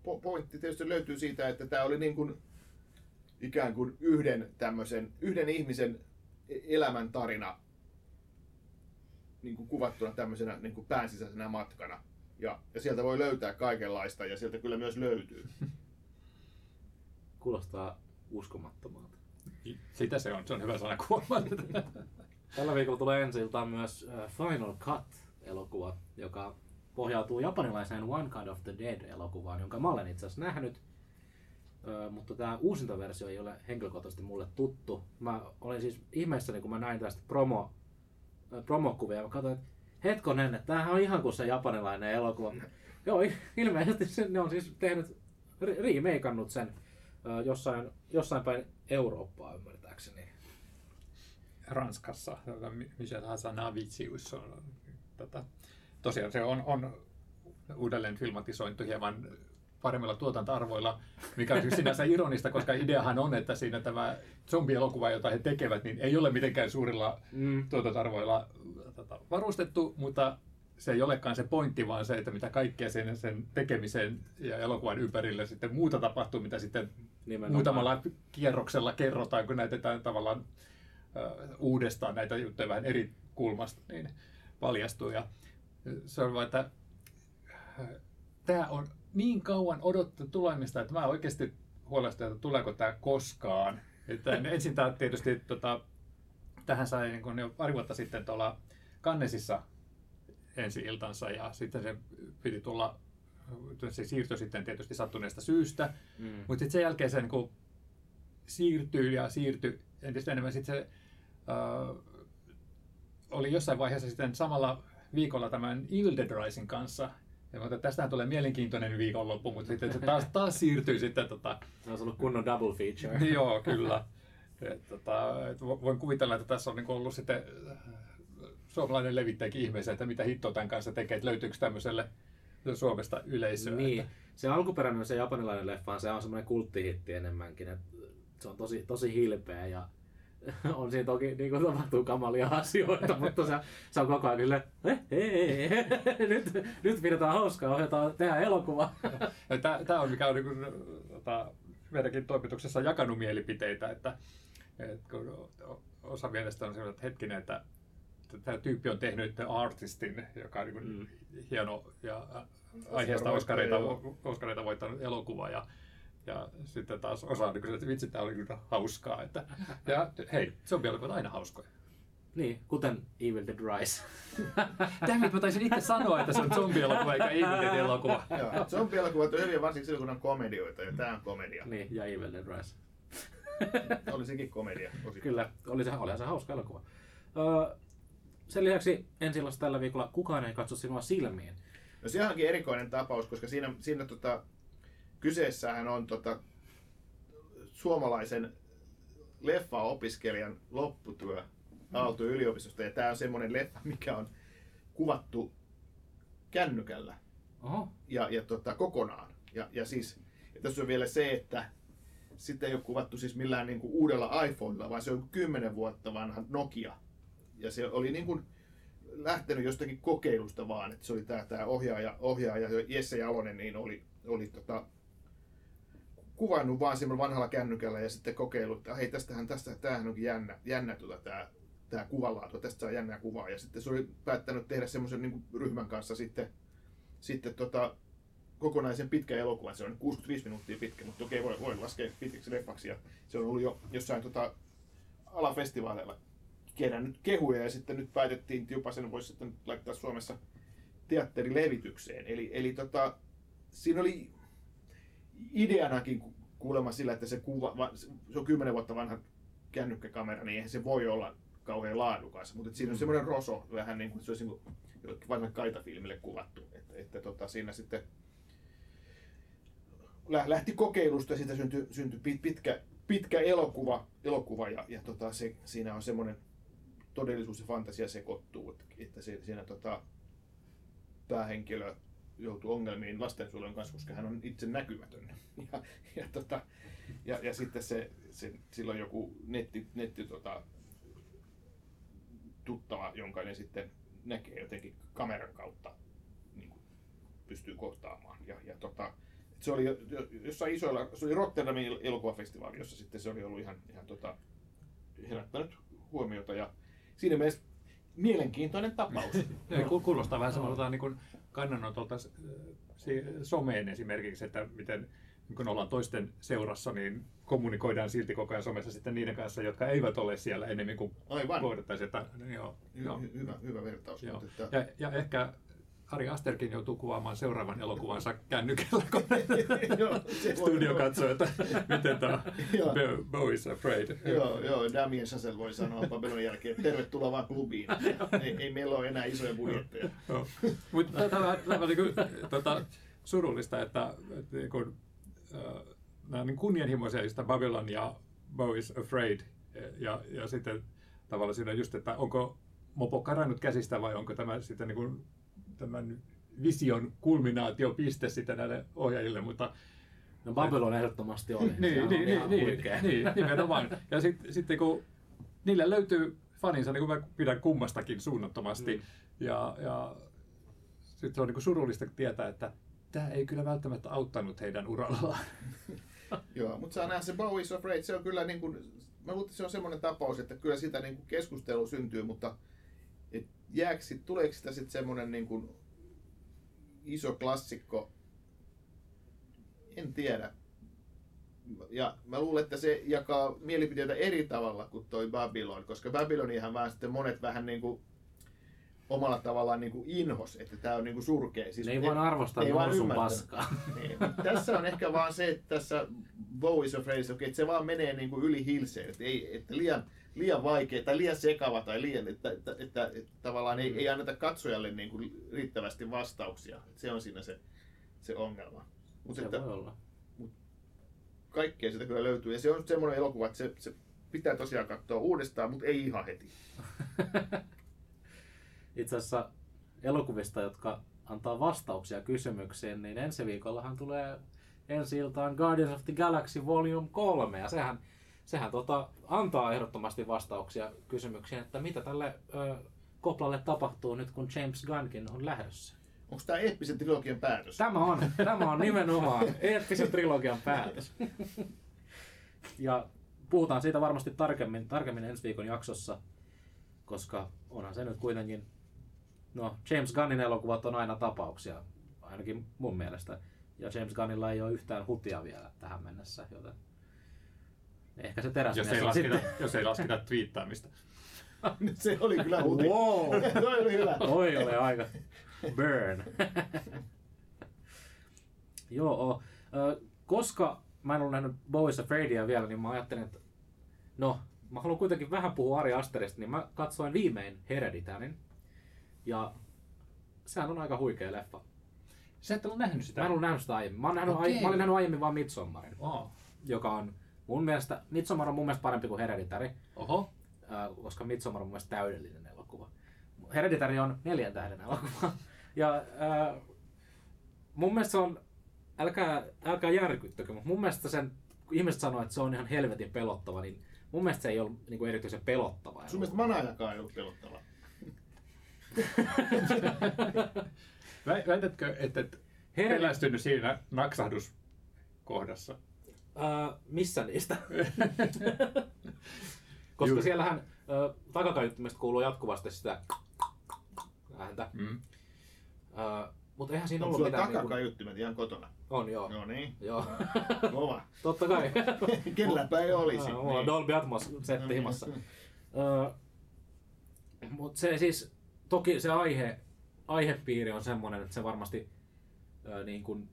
po- pointti tietysti löytyy siitä, että tämä oli niin kuin ikään kuin yhden tämmöisen, yhden ihmisen e- elämän tarina niin kuin kuvattuna tämmöisenä niin kuin päänsisäisenä matkana. Ja, ja sieltä voi löytää kaikenlaista ja sieltä kyllä myös löytyy. Kuulostaa uskomattomalta. Sitä se on, se on hyvä sana kuomaan. Tällä viikolla tulee ensi iltaan myös äh, Final Cut-elokuva, joka pohjautuu japanilaiseen One Kind of the Dead-elokuvaan, jonka mä olen itse asiassa nähnyt. Mutta tämä uusinta versio ei ole henkilökohtaisesti mulle tuttu. Mä olin siis ihmeessäni, kun mä näin tästä promo, ö, promokuvia. Mä katsoin, että hetkonen, että tämähän on ihan kuin se japanilainen elokuva. Joo, ilmeisesti se, ne on siis tehnyt, remakeannut sen ö, jossain, jossain päin Eurooppaa ymmärtääkseni. Ranskassa tota, Mi- Michel Hazanavicius on, tota, tosiaan se on, on uudelleen filmatisointu hieman paremmilla tuotantoarvoilla, mikä on siis sinänsä ironista, koska ideahan on, että siinä tämä zombielokuva, jota he tekevät, niin ei ole mitenkään suurilla Mm. tuotantoarvoilla tota, varustettu, mutta se ei olekaan se pointti, vaan se, että mitä kaikkea sen, sen tekemiseen ja elokuvan ympärille sitten muuta tapahtuu, mitä sitten Nimenomaan. muutamalla kierroksella kerrotaan, kun näytetään tavallaan ö, uudestaan näitä juttuja vähän eri kulmasta, niin paljastuu. Ja se on vaan, että tämä on niin kauan odotettu tulemista, että mä oikeasti huolestun, että tuleeko tämä koskaan. Että ensin tämä tietysti, tota, tähän sai niin kun jo pari vuotta sitten tuolla Kannesissa ensi iltansa ja sitten se piti tulla, se siirtyi sitten tietysti sattuneesta syystä, Mm. mutta sitten sen jälkeen se niin siirtyy ja siirtyi entistä enemmän. Sitten se äh, oli jossain vaiheessa sitten samalla viikolla tämän Evil Dead Rising kanssa. Ja että tästähän tulee mielenkiintoinen viikonloppu, mutta sitten se taas, taas siirtyy sitten tota, Se on ollut kunnon double feature. niin Joo, kyllä. Et, tota, et vo- voin kuvitella, että tässä on niinku ollut sitten äh, suomalainen levittäjäkin ihmeessä, että mitä hitto tämän kanssa tekee, että löytyykö tämmöiselle Suomesta yleisöä. Niin. Että, Se alkuperäinen se japanilainen leffa, se on semmoinen kulttihitti enemmänkin. Et se on tosi, tosi hilpeä ja on siinä toki niin kuin tapahtuu kamalia asioita, mutta se, se on koko ajan kyllä, eh, hei, nyt, nyt pidetään hauskaa, ohjataan, tehdään elokuva. Tämä on mikä on niin tota, meidänkin toimituksessa jakanut mielipiteitä, että, että kun osa mielestä on sellainen, että hetkinen, että tämä tyyppi on tehnyt The Artistin, joka on niin Mm. hieno ja aiheesta Oscareita, Oscar-voittaja, Oscareita voittanut elokuva. Ja, ja sitten taas osa on niin että vitsi, tämä oli kyllä hauskaa. Että, ja hei, zombielokuvat on aina hauskoja. Niin, kuten Evil Dead Rise. Tämä mä taisin itse sanoa, että se on zombielokuva eikä Evil-elokuva. Joo, zombielokuvat on hyviä varsinkin silloin, kun on komedioita, ja tämä on komedia. niin, ja Evil Dead Rise. Oli sekin komedia. osittain. Kyllä, oli se, olihan se hauska elokuva. Öö, sen lisäksi ensi tällä viikolla kukaan ei katso sinua silmiin. No se onkin erikoinen tapaus, koska siinä, siinä tota, kyseessähän on tota, suomalaisen leffa-opiskelijan lopputyö Aalto-yliopistosta. Ja tämä on semmoinen leffa, mikä on kuvattu kännykällä Oho. ja, ja tota, kokonaan. Ja, ja siis, ja tässä on vielä se, että sitä ei ole kuvattu siis millään niin kuin uudella iPhonella, vaan se on 10 vuotta vanha Nokia. Ja se oli niin kuin lähtenyt jostakin kokeilusta vaan, että se oli tämä, tämä ohjaaja, ohjaaja Jesse Jalonen, niin oli, oli tota, kuvannut vaan semmoinen vanhalla kännykällä ja sitten kokeillut, että hei tästähän, tästä, tämähän onkin jännä, jännä tota, tämä, tämä kuvanlaatu, tästä saa jännää kuvaa. Ja sitten se oli päättänyt tehdä semmoisen niin ryhmän kanssa sitten, sitten tota, kokonaisen pitkän elokuvan. Se on 65 minuuttia pitkä, mutta okei, voi, voi laskea pitkäksi leffaksi. Ja se on ollut jo jossain tota, alafestivaaleilla kerännyt kehuja ja sitten nyt päätettiin, että jopa sen voisi sitten laittaa Suomessa teatterilevitykseen. Eli, eli tota, siinä oli ideanakin ku- kuulemma sillä, että se, kuva, va- se on 10 vuotta vanha kännykkäkamera, niin eihän se voi olla kauhean laadukas. Mutta siinä on semmoinen roso, vähän niin kuin se olisi niin kuin jollekin vanhalle kaitafilmille kuvattu. Että, että tota, siinä sitten lä- lähti kokeilusta ja siitä syntyi, syntyi pit- pitkä, pitkä elokuva, elokuva ja, ja tota, se, siinä on semmoinen todellisuus ja fantasia sekoittuu, että, että se, siinä tota, päähenkilö joutui ongelmiin lastensuojelun kanssa, koska hän on itse näkymätön. Ja, ja, tota, ja, ja sitten se, se, silloin joku netti, netti tota, tuttava, jonka ne sitten näkee jotenkin kameran kautta, niin kuin pystyy kohtaamaan. Ja, ja tota, se oli jo- jo- jossain isoilla, se oli Rotterdamin elokuvafestivaali, jossa sitten se oli ollut ihan, ihan tota, herättänyt huomiota. Ja siinä mielessä mielenkiintoinen tapaus. Ku- Kuulostaa vähän samalta niin kuin kannanotolta someen esimerkiksi, että miten niin kun ollaan toisten seurassa, niin kommunikoidaan silti koko ajan somessa sitten niiden kanssa, jotka eivät ole siellä enemmän kuin kohdattaisiin. Että, joo, Hy- joo, hy- hyvä, hyvä vertaus. joo. Että, Ja, ja ehkä Ari Asterkin joutuu kuvaamaan seuraavan elokuvansa kännykällä, kun studio katsoo, että miten tämä Joo. Bo is afraid. Joo, joo, Damien Chazelle voi sanoa Babylonin jälkeen, että tervetuloa vaan klubiin. ei, ei meillä ole enää isoja budjetteja. Mutta tämä, on niin tota, surullista, että, että niin kuin, äh, nämä niin kunnianhimoisia, just Babylon ja Bo is Afraid, ja, ja sitten tavallaan siinä just, että onko mopo karannut käsistä vai onko tämä sitten niin kuin, tämän vision kulminaatiopiste sitten näille ohjaajille, mutta No Babylon ehdottomasti oli. niin, niin, on niin, niin, niin, nimenomaan. Ja sitten sit, kun niillä löytyy faninsa, niin kuin mä pidän kummastakin suunnattomasti. Mm. Ja, ja sitten se on niin surullista tietää, että tämä ei kyllä välttämättä auttanut heidän urallaan. Joo, mutta saa nähdä se Bow is Afraid, se on kyllä niin kuin, mä luulen, että se on semmoinen tapaus, että kyllä sitä niin kuin keskustelu syntyy, mutta jääkö sit, tuleeko sitä sitten semmoinen niin kuin iso klassikko, en tiedä. Ja mä luulen, että se jakaa mielipiteitä eri tavalla kuin toi Babylon, koska Babylonihan vähän sitten monet vähän niin kuin omalla tavallaan niin kuin inhos, että tämä on niin kuin surkea. Siis Ne ei vaan arvostaa ei vaan ymmärtänyt. paskaa. Niin, tässä on ehkä vaan se, että tässä Bow is Afraid, okay, että se vaan menee niin kuin yli hilseen, että, ei, että liian, liian vaikea tai liian sekava tai liian, että, että, että, että tavallaan ei, ei anneta katsojalle niin kuin riittävästi vastauksia. Se on siinä se, se ongelma. Mutta Se että voi olla. kaikkea sitä kyllä löytyy ja se on semmoinen elokuva, että se, se pitää tosiaan katsoa uudestaan, mutta ei ihan heti. Itse asiassa elokuvista, jotka antaa vastauksia kysymyksiin, niin ensi viikollahan tulee ensi iltaan Guardians of the Galaxy Volume 3, ja sehän, sehän tota, antaa ehdottomasti vastauksia kysymyksiin, että mitä tälle ö, koplalle tapahtuu nyt, kun James Gunnkin on lähdössä. Onko tämä eeppisen trilogian päätös? Tämä on, tämä on nimenomaan eeppisen trilogian päätös. Ja puhutaan siitä varmasti tarkemmin, tarkemmin ensi viikon jaksossa, koska onhan se nyt kuitenkin, no James Gunnin elokuvat on aina tapauksia, ainakin mun mielestä. Ja James Gunnilla ei ole yhtään hutia vielä tähän mennessä, joten ehkä se jos, teräsmies ei lasketa, sitten. jos ei lasketa twiittaamista. se oli kyllä huti. Wow! Toi oli hyvä. Oi ole aika burn. Joo, koska mä en ole nähnyt Boys Afraidia vielä, niin mä ajattelin, että no, mä haluan kuitenkin vähän puhua Ari Asterista, niin mä katsoin viimein Hereditarin. Ja sehän on aika huikea leffa. Sä et ole nähnyt sitä? Mä en ollut nähnyt sitä aiemmin. Mä, oon nähnyt, Okei. ai, mä olin nähnyt aiemmin vaan Midsommarin, Oh. joka on mun mielestä, Midsommar on mun mielestä parempi kuin Hereditari. Oho. äh, koska Midsommar on mun mielestä täydellinen elokuva. Hereditary on neljän tähden elokuva. Ja äh, mun mielestä se on, älkää, älkää järkyttäkö, mutta mun mielestä sen, kun ihmiset sanoo, että se on ihan helvetin pelottava, niin mun mielestä se ei ole niin kuin erityisen pelottava. Sun mielestä Manajakaan ei ollut pelottava. Vä- Väitätkö, että et Herra- pelästynyt siinä naksahdus-kohdassa? Äh, missä niistä? Koska Juuri. siellähän äh, takakaiuttimesta kuuluu jatkuvasti sitä ääntä. Mm. Äh, mutta eihän siinä Onko ollut mitään... Niinku, takakaiuttimet ihan kotona? on joo. No niin, joo. kova. Totta kai. Kelläpä ei olisi. Aa, Mulla on Dolby Atmos setti himassa. Öö, Mutta se siis, toki se aihe, aihepiiri on semmoinen, että se varmasti öö, niin kuin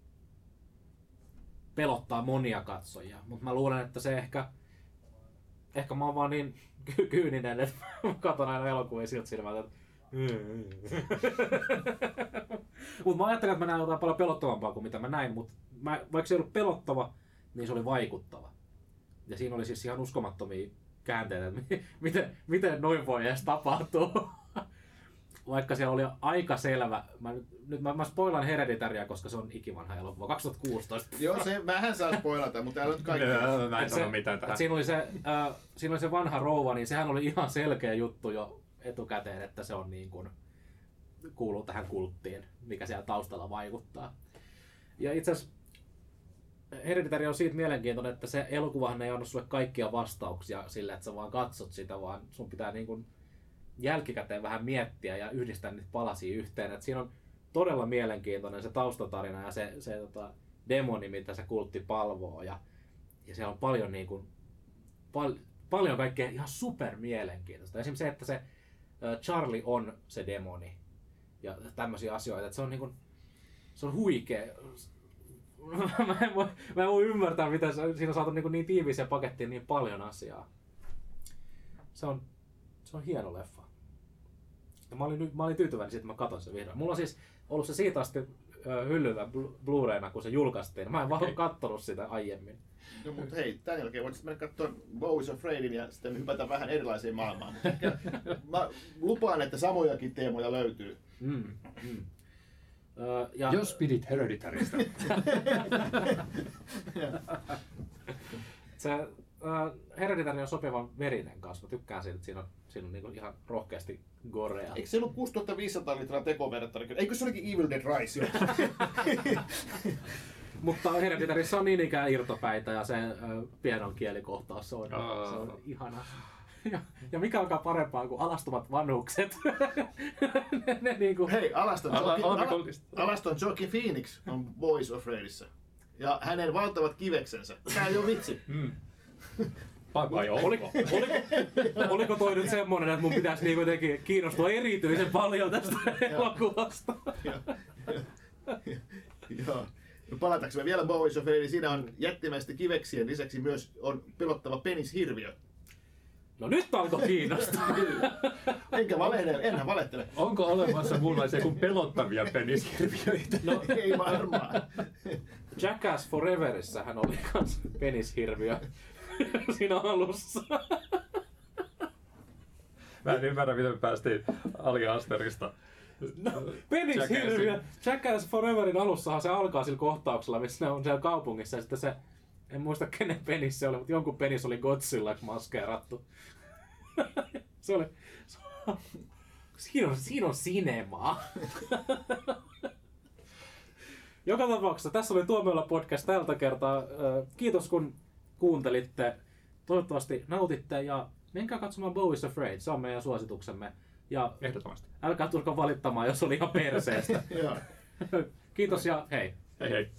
pelottaa monia katsojia. Mutta mä luulen, että se ehkä, ehkä mä oon vaan niin ky- kyyninen, että mä katson aina elokuvia siltä silmältä, että mutta mä ajattelin, että mä näen jotain paljon pelottavampaa kuin mitä mä näin, mutta mä, vaikka se ei ollut pelottava, niin se oli vaikuttava. Ja siinä oli siis ihan uskomattomia käänteitä, että mi- miten, miten noin voi edes tapahtua. Vaikka siellä oli aika selvä, mä, nyt, mä, mä spoilan Hereditaria, koska se on ikivanha elokuva, 2016. Joo, se vähän saa spoilata, mutta täällä on nyt kaikki. Joo, Mä en sano mitään tähän. siinä, oli se, äh, siinä oli se vanha rouva, niin sehän oli ihan selkeä juttu jo etukäteen, että se on niin kuin, kuuluu tähän kulttiin, mikä siellä taustalla vaikuttaa. Ja itse asiassa Hereditary on siitä mielenkiintoinen, että se elokuvahan ei anna sulle kaikkia vastauksia sillä, että sä vaan katsot sitä, vaan sun pitää niin kuin jälkikäteen vähän miettiä ja yhdistää niitä palasia yhteen. Et siinä on todella mielenkiintoinen se taustatarina ja se, se tota, demoni, mitä se kultti palvoo. Ja, ja siellä on paljon, niin kuin, pal- paljon kaikkea ihan super mielenkiintoista. Esimerkiksi se, että se Charlie on se demoni ja tämmöisiä asioita. Että se on niin kuin, se on huikea. mä, en voi, mä en voi ymmärtää, miten siinä on saatu niin, niin tiiviiseen pakettiin niin paljon asiaa. Se on, se on hieno leffa. Ja mä olin, nyt- mä olin tyytyväinen siitä, että mä katsoin sen vihdoin. Mulla on siis ollut se siitä asti hyllyllä Blu- Blu-rayna, kun se julkaistiin. Mä en vaan kattonut sitä aiemmin. No mutta hei, tämän jälkeen voit sitten mennä katsoa Bowie's Afraidin ja sitten hypätä vähän erilaiseen maailmaan. Mä lupaan, että samojakin teemoja löytyy. Mm, mm. Ja, Jos pidit Hereditarista. Se äh, Hereditary on sopivan verinen kanssa. Mä tykkään siitä, että siinä on, siinä on niinku ihan rohkeasti gorea. Eikö se ollut 6500 litraa tekoverta? Eikö se olikin Evil Dead Rise? Mutta Hereditaryssa on niin ikään irtopäitä ja se äh, pienon kielikohtaus, se on, se on ihana. Ja, ja mikä onkaan parempaa kuin alastumat vanhukset. ne, ne niinku, Hei, Alaston, Ala- alako- Ala- Alaston Joaquin Phoenix on Boys of Raidissa. Ja hänen valtavat kiveksensä. Tää ei ole vitsi. Mm. Vai, vai Oli, oliko? oliko, oliko toi nyt semmonen, että mun pitäisi niinku jotenkin kiinnostua erityisen paljon tästä elokuvasta? Joo. No palataanko me vielä Boys of Raid, siinä on jättimäisten kiveksien lisäksi myös on pelottava penishirviö. No nyt alkoi kiinnostaa. Enkä valehtele, enhän valehtele. Onko olemassa muunlaisia kuin pelottavia penishirviöitä? No ei varmaan. Jackass Foreverissa hän oli kans penishirviö siinä alussa. Mä en ymmärrä, miten me päästiin Ali Asterista. No, penishirviö! Jackassin. Jackass Foreverin alussahan se alkaa sillä kohtauksella, missä ne on siellä kaupungissa ja sitten se en muista kenen penis se oli, mutta jonkun penis oli Godzilla maskeerattu. se oli... Siinä on, siinä on sinemaa. Joka tapauksessa tässä oli Tuomiolla podcast tältä kertaa. Kiitos kun kuuntelitte. Toivottavasti nautitte ja menkää katsomaan Bowie's Afraid. Se on meidän suosituksemme. Ja Ehdottomasti. älkää tulko valittamaan, jos oli ihan perseestä. Kiitos ja hei. Hei hei.